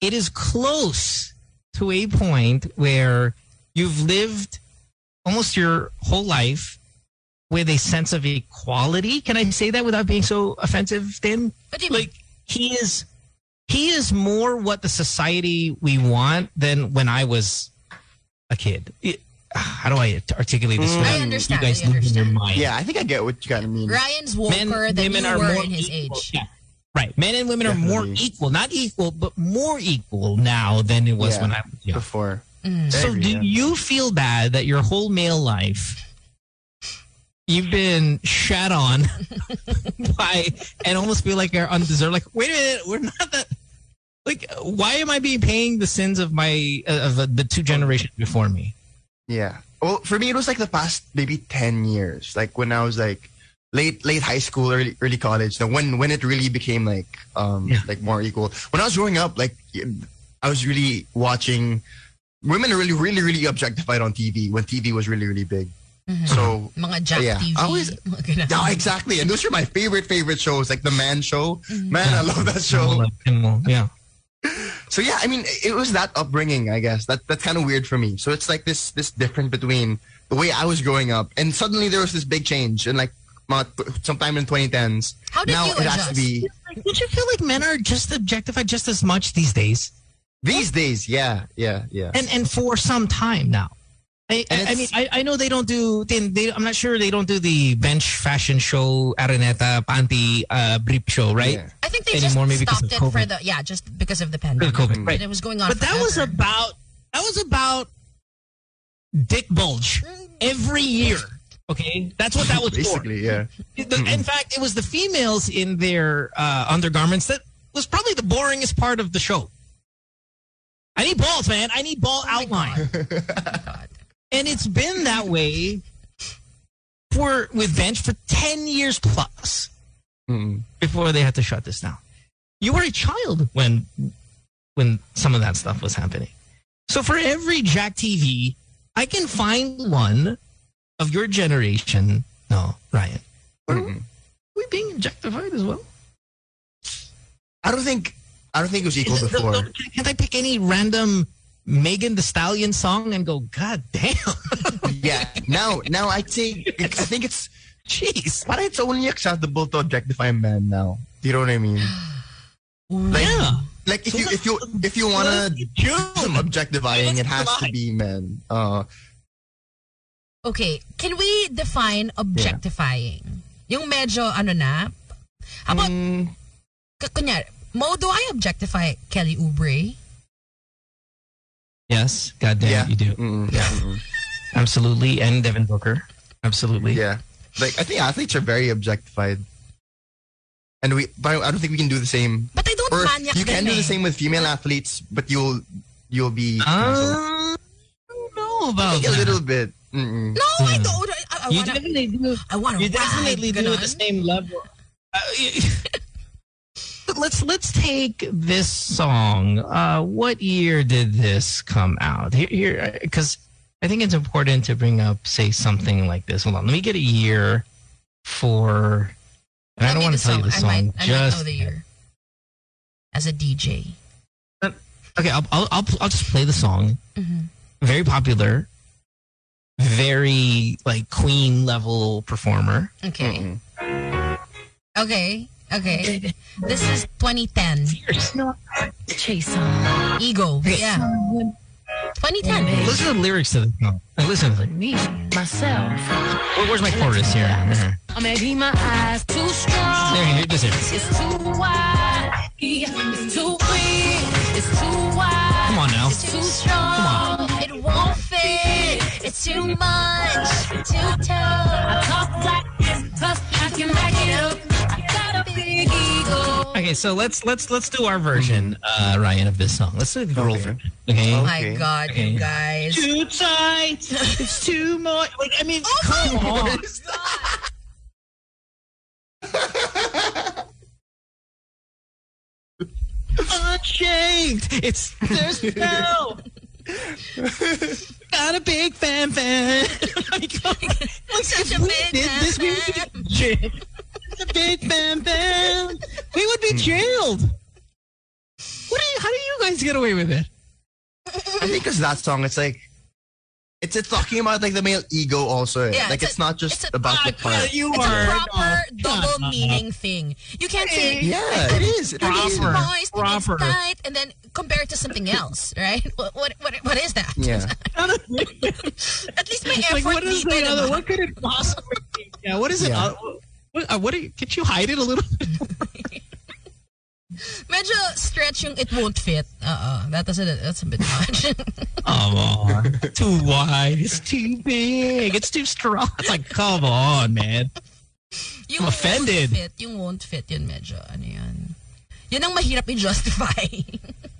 it is close to a point where you've lived almost your whole life with a sense of equality. Can I say that without being so offensive, Tin?
What do you mean?
Like he is he is more what the society we want than when I was a kid. It- how do I articulate this?
Mm.
I understand,
You guys
I
losing your
understand.
mind.
Yeah, I think I get what you kind of mean.
Ryan's woker than you were in his
equal.
age.
Yeah. Right. Men and women are more equal. Not equal, but more equal now than it was
Yeah.
when I was young.
Before.
Mm.
So
agree,
do
yeah.
you feel bad that your whole male life you've been shat on by and almost feel like you're undeserved? Like, wait a minute, we're not that like why am I being paying the sins of my uh, of uh, the two generations before me?
Yeah. Well, for me, it was like the past maybe 10 years. Like when I was like late, late high school, early, early college. Then when, when it really became like, um,
Yeah.
like more equal. When I was growing up, like I was really watching women are really, really, really objectified on TV when TV was really, really big. So
Mga Jack
Yeah.
TV.
I always- yeah, exactly. And those are my favorite, favorite shows, like the Man Show.
Mm-hmm.
Man, I love that show.
Yeah.
So yeah, I mean, it was that upbringing, I guess. That that's kind of weird for me. So it's like this this difference between the way I was growing up, and suddenly there was this big change, and like mga sometime in 2010s.
How did
now
you
it has to be
Don't you feel like men are just objectified just as much these days?
these days. Yeah, yeah, yeah.
and and for some time now. I, I, I mean, I, I know they don't do. They, they, I'm not sure they don't do the bench fashion show, Araneta, Panty, uh, brief show, right?
Yeah.
I think they
Anymore,
just
maybe
stopped
of
it for the yeah, just because of the pandemic.
COVID,
And
right?
it was going on.
But that was about that was about dick bulge every year. Okay, that's what that was
Basically, yeah.
The- in fact, it was the females in their uh, undergarments that was probably the boringest part of the show. I need balls, man. I need ball outline. And it's been that way for with bench for 10 years plus
Mm.
before they had to shut this down. You were a child when when some of that stuff was happening. So for every Jack TV, I can find one of your generation. No, Ryan. Are
Mm-mm.
we being objectified as well?
I don't think I don't think it was equal before.
Can't I pick any random Megan Thee Stallion song and go, God damn.
yeah. Now, now I think I think it's
Jeez.
but it's only acceptable to objectify a man now. Do you know what I mean? Like,
yeah.
like if you if you if you wanna do some objectifying, it has to be men. Uh,
Okay, can we define objectifying? Yung medyo ano na? How about,
mm,
k- kunyari, Mo, do I objectify Kelly Oubre?
Yes, goddamn,
yeah,
you do.
Mm-mm,
Yeah.
mm-mm.
Absolutely. And Devin Booker. Absolutely.
Yeah. Like I think athletes are very objectified. And we but I don't think we can do the same.
But I don't
Or
manyak
you can
din
do the same with female athletes, but you'll you'll be
Uh,
canceled.
I don't know
I
about
think a little bit. Mm-mm.
No, I don't. I, I
You
wanna,
definitely do.
I wanna
You definitely do at the same level. Uh, you- But let's let's take this song. Uh, what year did this come out? Here, here, because I think it's important to bring up, say, something like this. Hold on, let me get a year for. And I don't want to tell you the
I
song.
might, I might
just
know the year. As a DJ.
okay. I'll, I'll I'll I'll just play the song.
Mhm.
Very popular. Very like Queen level performer.
Okay. Okay. Okay. This is 2010.
Chase
Ego. Yeah. 2010.
Listen to the lyrics to the song. Listen to.
Me, myself.
Where- Where's my chorus here? Here.
Or maybe my eyes too strong.
There, here, this is.
It's too wide. It's too big. It's too wide.
Come on now.
It's too strong.
It won't fit. It's too much. Too tough.
I talk like this because I can back it up.
Okay, so let's let's let's do our version, uh, Ryan, of this song. Let's do the girl version. Okay.
Oh my God,
Okay.
you guys.
Too tight. It's too much. Like I mean, come on. Unchained. It's there's no. Got a big fan fan. like, like,
Such a
we
big fan
this, we would
fan.
be jailed. It's a big fan fan. We would be jailed. What do you? How do you guys get away with it?
I think because that song, it's like, it's, it's talking about like the male ego also. eh.
Yeah,
like
it's
it's,
a-
not just
it's a-
about the
Ah,
part.
you
It's
are
a proper
no,
double
shut up.
meaning thing. You can't say
Yeah, it is. It
it's
is.
Proper.
moist and it's
Proper.
tight and then compare it to something else, right? What what what, what is that?
Yeah.
At least may effort
like what is the other? What could it possibly be? Yeah, what is it?
Yeah.
Uh, what, uh, what you, can't you hide it a little?
Medyo stretch yung it won't fit. Uh-uh. That doesn't, that's a bit much.
Come on, too wide. It's too big. It's too strong. It's like, come on, man.
yung
I'm offended.
Won't fit, yung won't fit yun medyo. Ano yan? Yun ang mahirap i-justify.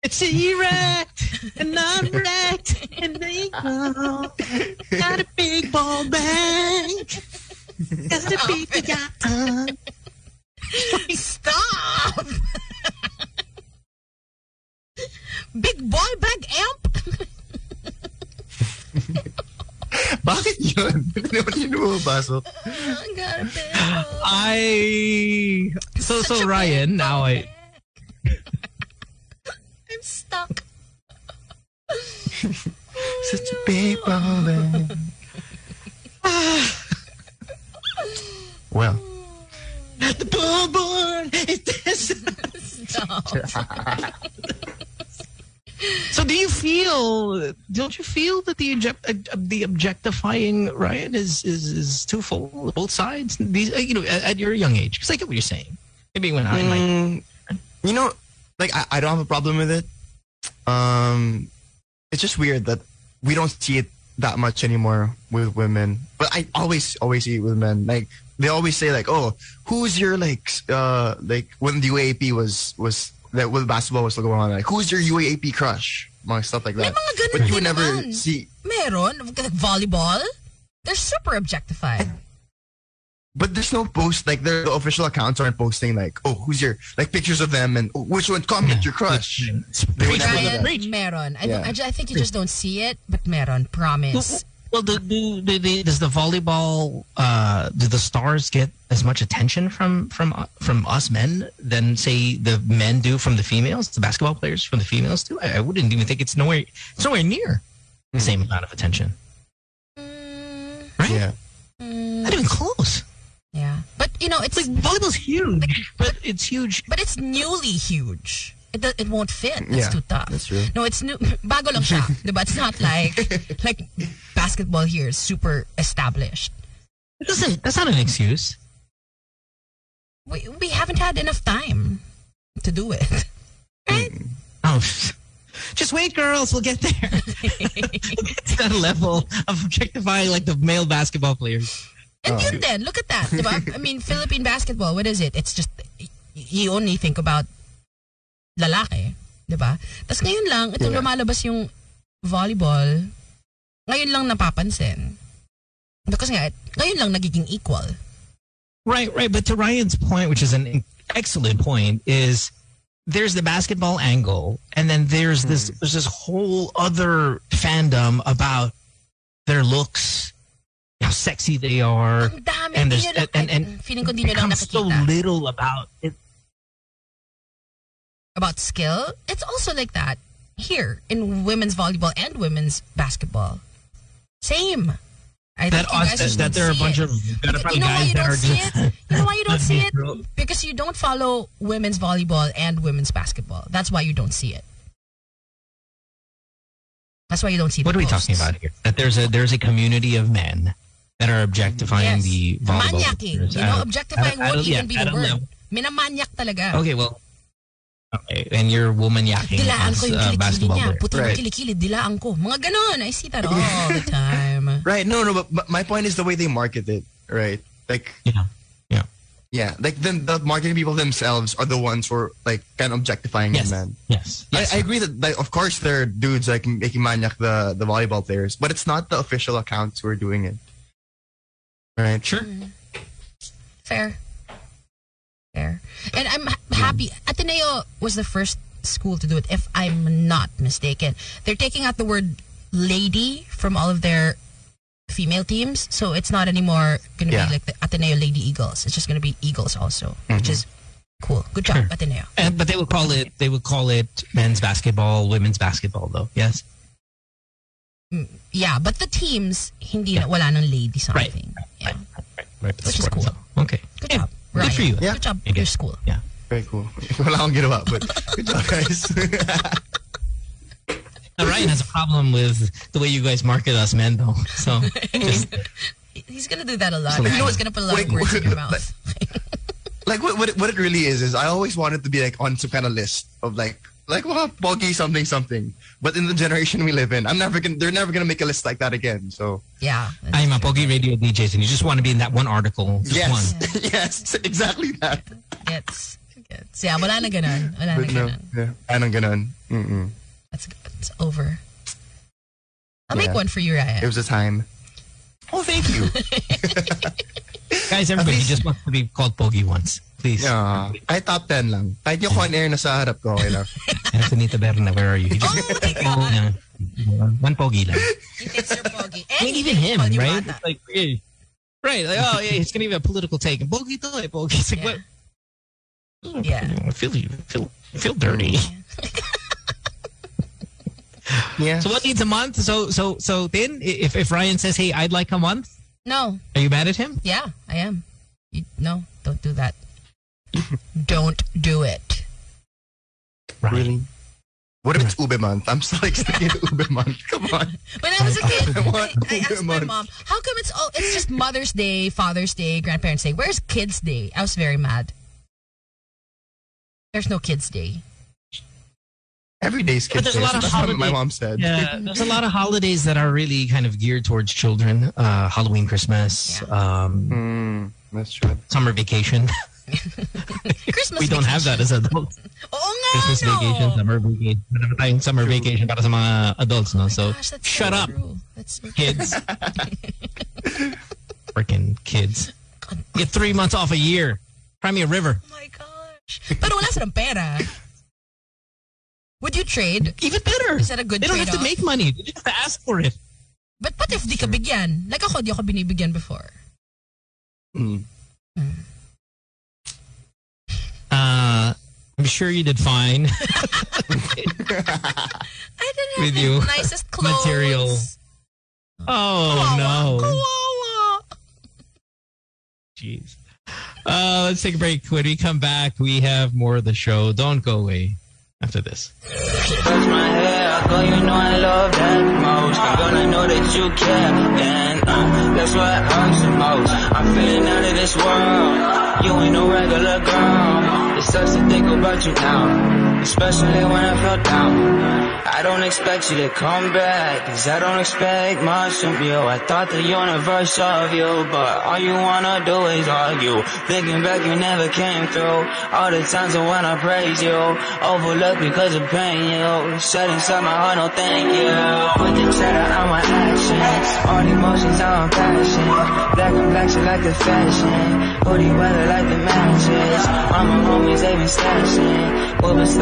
It's erect and I'm wrecked and they go. Got a big ball bag. Got a big yacht.
Stop! Big boy bag amp?
Bakit yun? Hindi naman yun bumabasok.
I got a
I so so Ryan. Now I
I'm stuck.
Such a big ball Well,
the billboard is this. So do you feel? Don't you feel that the object, uh, the objectifying Ryan is is is twofold, both sides? These, uh, you know, at, at your young age, because I get what you're saying. Maybe when I might.
Mm, you know, like I, I don't have a problem with it. Um, it's just weird that we don't see it that much anymore with women. But I always always see it with men. Like they always say like, oh, who's your like uh like when the UAAP was was that when basketball was going on, like who's your UAAP crush? Mga stuff like that. But you would never see.
Meron. Volleyball. They're super objectified.
But there's no post like their the official accounts aren't posting like, oh, who's your like pictures of them and oh, which one comment your crush. They would never do
Ryan,
that.
meron. I, don't,
Yeah.
I, I think you just don't see it, but meron. Promise.
Well, do, do, do, do, does the volleyball? Uh, do the stars get as much attention from from uh, from us men than say the men do from the females? The basketball players from the females do. I, I wouldn't even think it's nowhere. It's nowhere near the same amount of attention. Right?
Yeah.
Not even close.
Yeah. But, you know, it's...
Like volleyball's huge, but it's huge.
But it's newly huge. It, do- it won't fit. It's
Yeah,
too tough.
that's true.
No, it's new. Bago lang siya. diba? It's not like like basketball here is super established.
It doesn't. That's not an excuse.
We, we haven't had enough time to do it. Hmm. Right?
Oh, just wait, girls. We'll get there. we'll get to that level of objectifying like the male basketball players.
And oh, yun din, look at that. I mean, Philippine basketball, what is it? It's just, you only think about lalaki. Diba? Tapos ngayon lang, itong
Yeah.
lumalabas yung volleyball, ngayon lang napapansin. Because nga, ngayon lang nagiging equal.
Right, right. But to Ryan's point, which is an excellent point, is there's the basketball angle, and then there's this mm. there's this whole other fandom about their looks, how sexy they are,
dami.
and there's and, and, and
feeling ko di nyo lang
so little about it.
about skill, it's also like that here in women's volleyball and women's basketball. Same. I
That
think
us- that- that there are a bunch
it.
of pedophile
you know why
guys
you
that
don't
are
see
just-
it? You know why you don't see it? Because you don't follow women's volleyball and women's basketball. That's why you don't see it. That's why you don't see
What are we
posts.
talking about here? That there's a there's a community of men that are objectifying
Yes.
the volleyball.
Manyaking.
players
You know, objectifying
at a-
won't
yeah,
even be
at
the
a
word.
level-
Minamanyak talaga.
Okay, well, okay, and you're woman yakking
Dilaan
as
ko yung
uh, basketball
niya.
player.
Puti
Right.
yung kilikili, dilaan ko. Mga ganon. I see that all the time.
Right. No, no, but, but my point is the way they market it, right? Like,
yeah, yeah,
yeah. Like then the marketing people themselves are the ones who are like kind of objectifying
Yes.
men.
Yes.
I, I agree that like, of course there are dudes like making maniac the the volleyball players, but it's not the official accounts who are doing it. Right.
Sure. Mm-hmm.
Fair. Fair. And I'm ha- happy. Ateneo was the first school to do it, if I'm not mistaken. They're taking out the word lady from all of their female teams. So it's not anymore going to
Yeah.
be like the Ateneo Lady Eagles. It's just going to be Eagles also, which mm-hmm. is cool. Good job,
Sure.
Ateneo.
And but they would call it they would call it men's basketball, women's basketball, though. Yes.
Mm, yeah, but the teams, hindi na, wala nang lady something. Yeah.
Right. but the
Which is
sport
cool.
itself. Okay.
Good job.
Good
Ryan.
for you.
Yeah.
Good job,
Okay.
your school.
Yeah.
Very cool. Wala akong ginawa, but good job, guys.
Now, Ryan has a problem with the way you guys market us men, though. So just
He's going to do that a lot.
So,
He's going to put a lot
Wait,
of words in your mouth.
like what, what what it really is is I always wanted to be like on some kind of list of like like well bogey something something. But in the generation we live in, I'm never gonna they're never gonna make a list like that again. So
Yeah.
I'm a Pogi Radio DJs, and you just want to be in that one article, just
yes,
one.
yes, exactly that.
Gets. Gets. Yeah, wala na ganun. Wala na
But no,
ganun.
yeah, anong ganon. Mm-mm.
That's it's over. I'll make one for you, Ryan.
It was a time. Oh, thank you.
Guys, everybody
least-
just wants to be called Pogi once, please.
Yeah, kahit top 10 lang. Kahit yung on air na sa harap ko, okay lang.
Antonita Berna, where are you? You just
Oh my God.
Oh, yeah. one Pogi lang.
He thinks you're pogi.
I mean, even him, right? It's like, yeah. right? Like, oh yeah, it's gonna be a political take. And Pogi to, eh, Pogi. It's like,
Yeah.
what?
Yeah.
I feel you feel you feel dirty.
Yeah.
So what needs a month? So so so then, if if Ryan says, "Hey, I'd like a month,"
No.
are you mad at him?
Yeah, I am. You, no, don't do that. Don't do it.
Really? What if it's Ube month? I'm still like sticking to Ube month. Come on.
When I was a kid,
I
I, I asked my
Ube
mom, "How come it's all? It's just Mother's Day, Father's Day, Grandparents' Day. Where's Kids' Day?" I was very mad. There's no Kids' Day.
Every day's kids.
But
kids.
there's a
Day.
lot of
That's what my mom said.
Yeah, there's a lot of holidays that are really kind of geared towards children. Uh, Halloween, Christmas, um,
Mm, that's true.
summer vacation.
Christmas.
we don't have that as adults.
Oo nga,
Christmas
no.
vacation, summer vacation. Meron tayong summer vacation para sa mga adults, no? So,
Gosh,
shut
so
up,
true. That's so true.
kids. Freaking kids. Get three months off a year. Cry me a river.
Oh my gosh. Pero wala silang pera. Would you trade?
Even better.
Is that a good
They don't have to make money. They just have to ask for it.
But what if di ka bigyan? Like ako, di ako binibigyan before.
Mm.
Uh, I'm sure you did fine
I didn't have
with
the
you.
nicest clothes.
Material. Oh, no.
Kawawa.
Jeez. Uh, let's take a break. When we come back, we have more of the show. Don't go away after this.
Touch my hair, girl, you know I love that most. I'm gonna know that you care, and uh, that's what hurts the most. I'm feeling out of this world. You ain't no regular girl. It sucks to think about you now, especially when I fell down. I don't expect you to come back, cause I don't expect much from you. I thought the universe of you, but all you wanna do is argue. Thinking back, you never came through. All the times I wanna praise you, overlooked because of pain you. Said inside my heart, no thank you. With the cheddar on my actions, all emotions are passion. Black and black, so like the fashion. Hoodie weather like the matches. All my homies, they been stashing. What was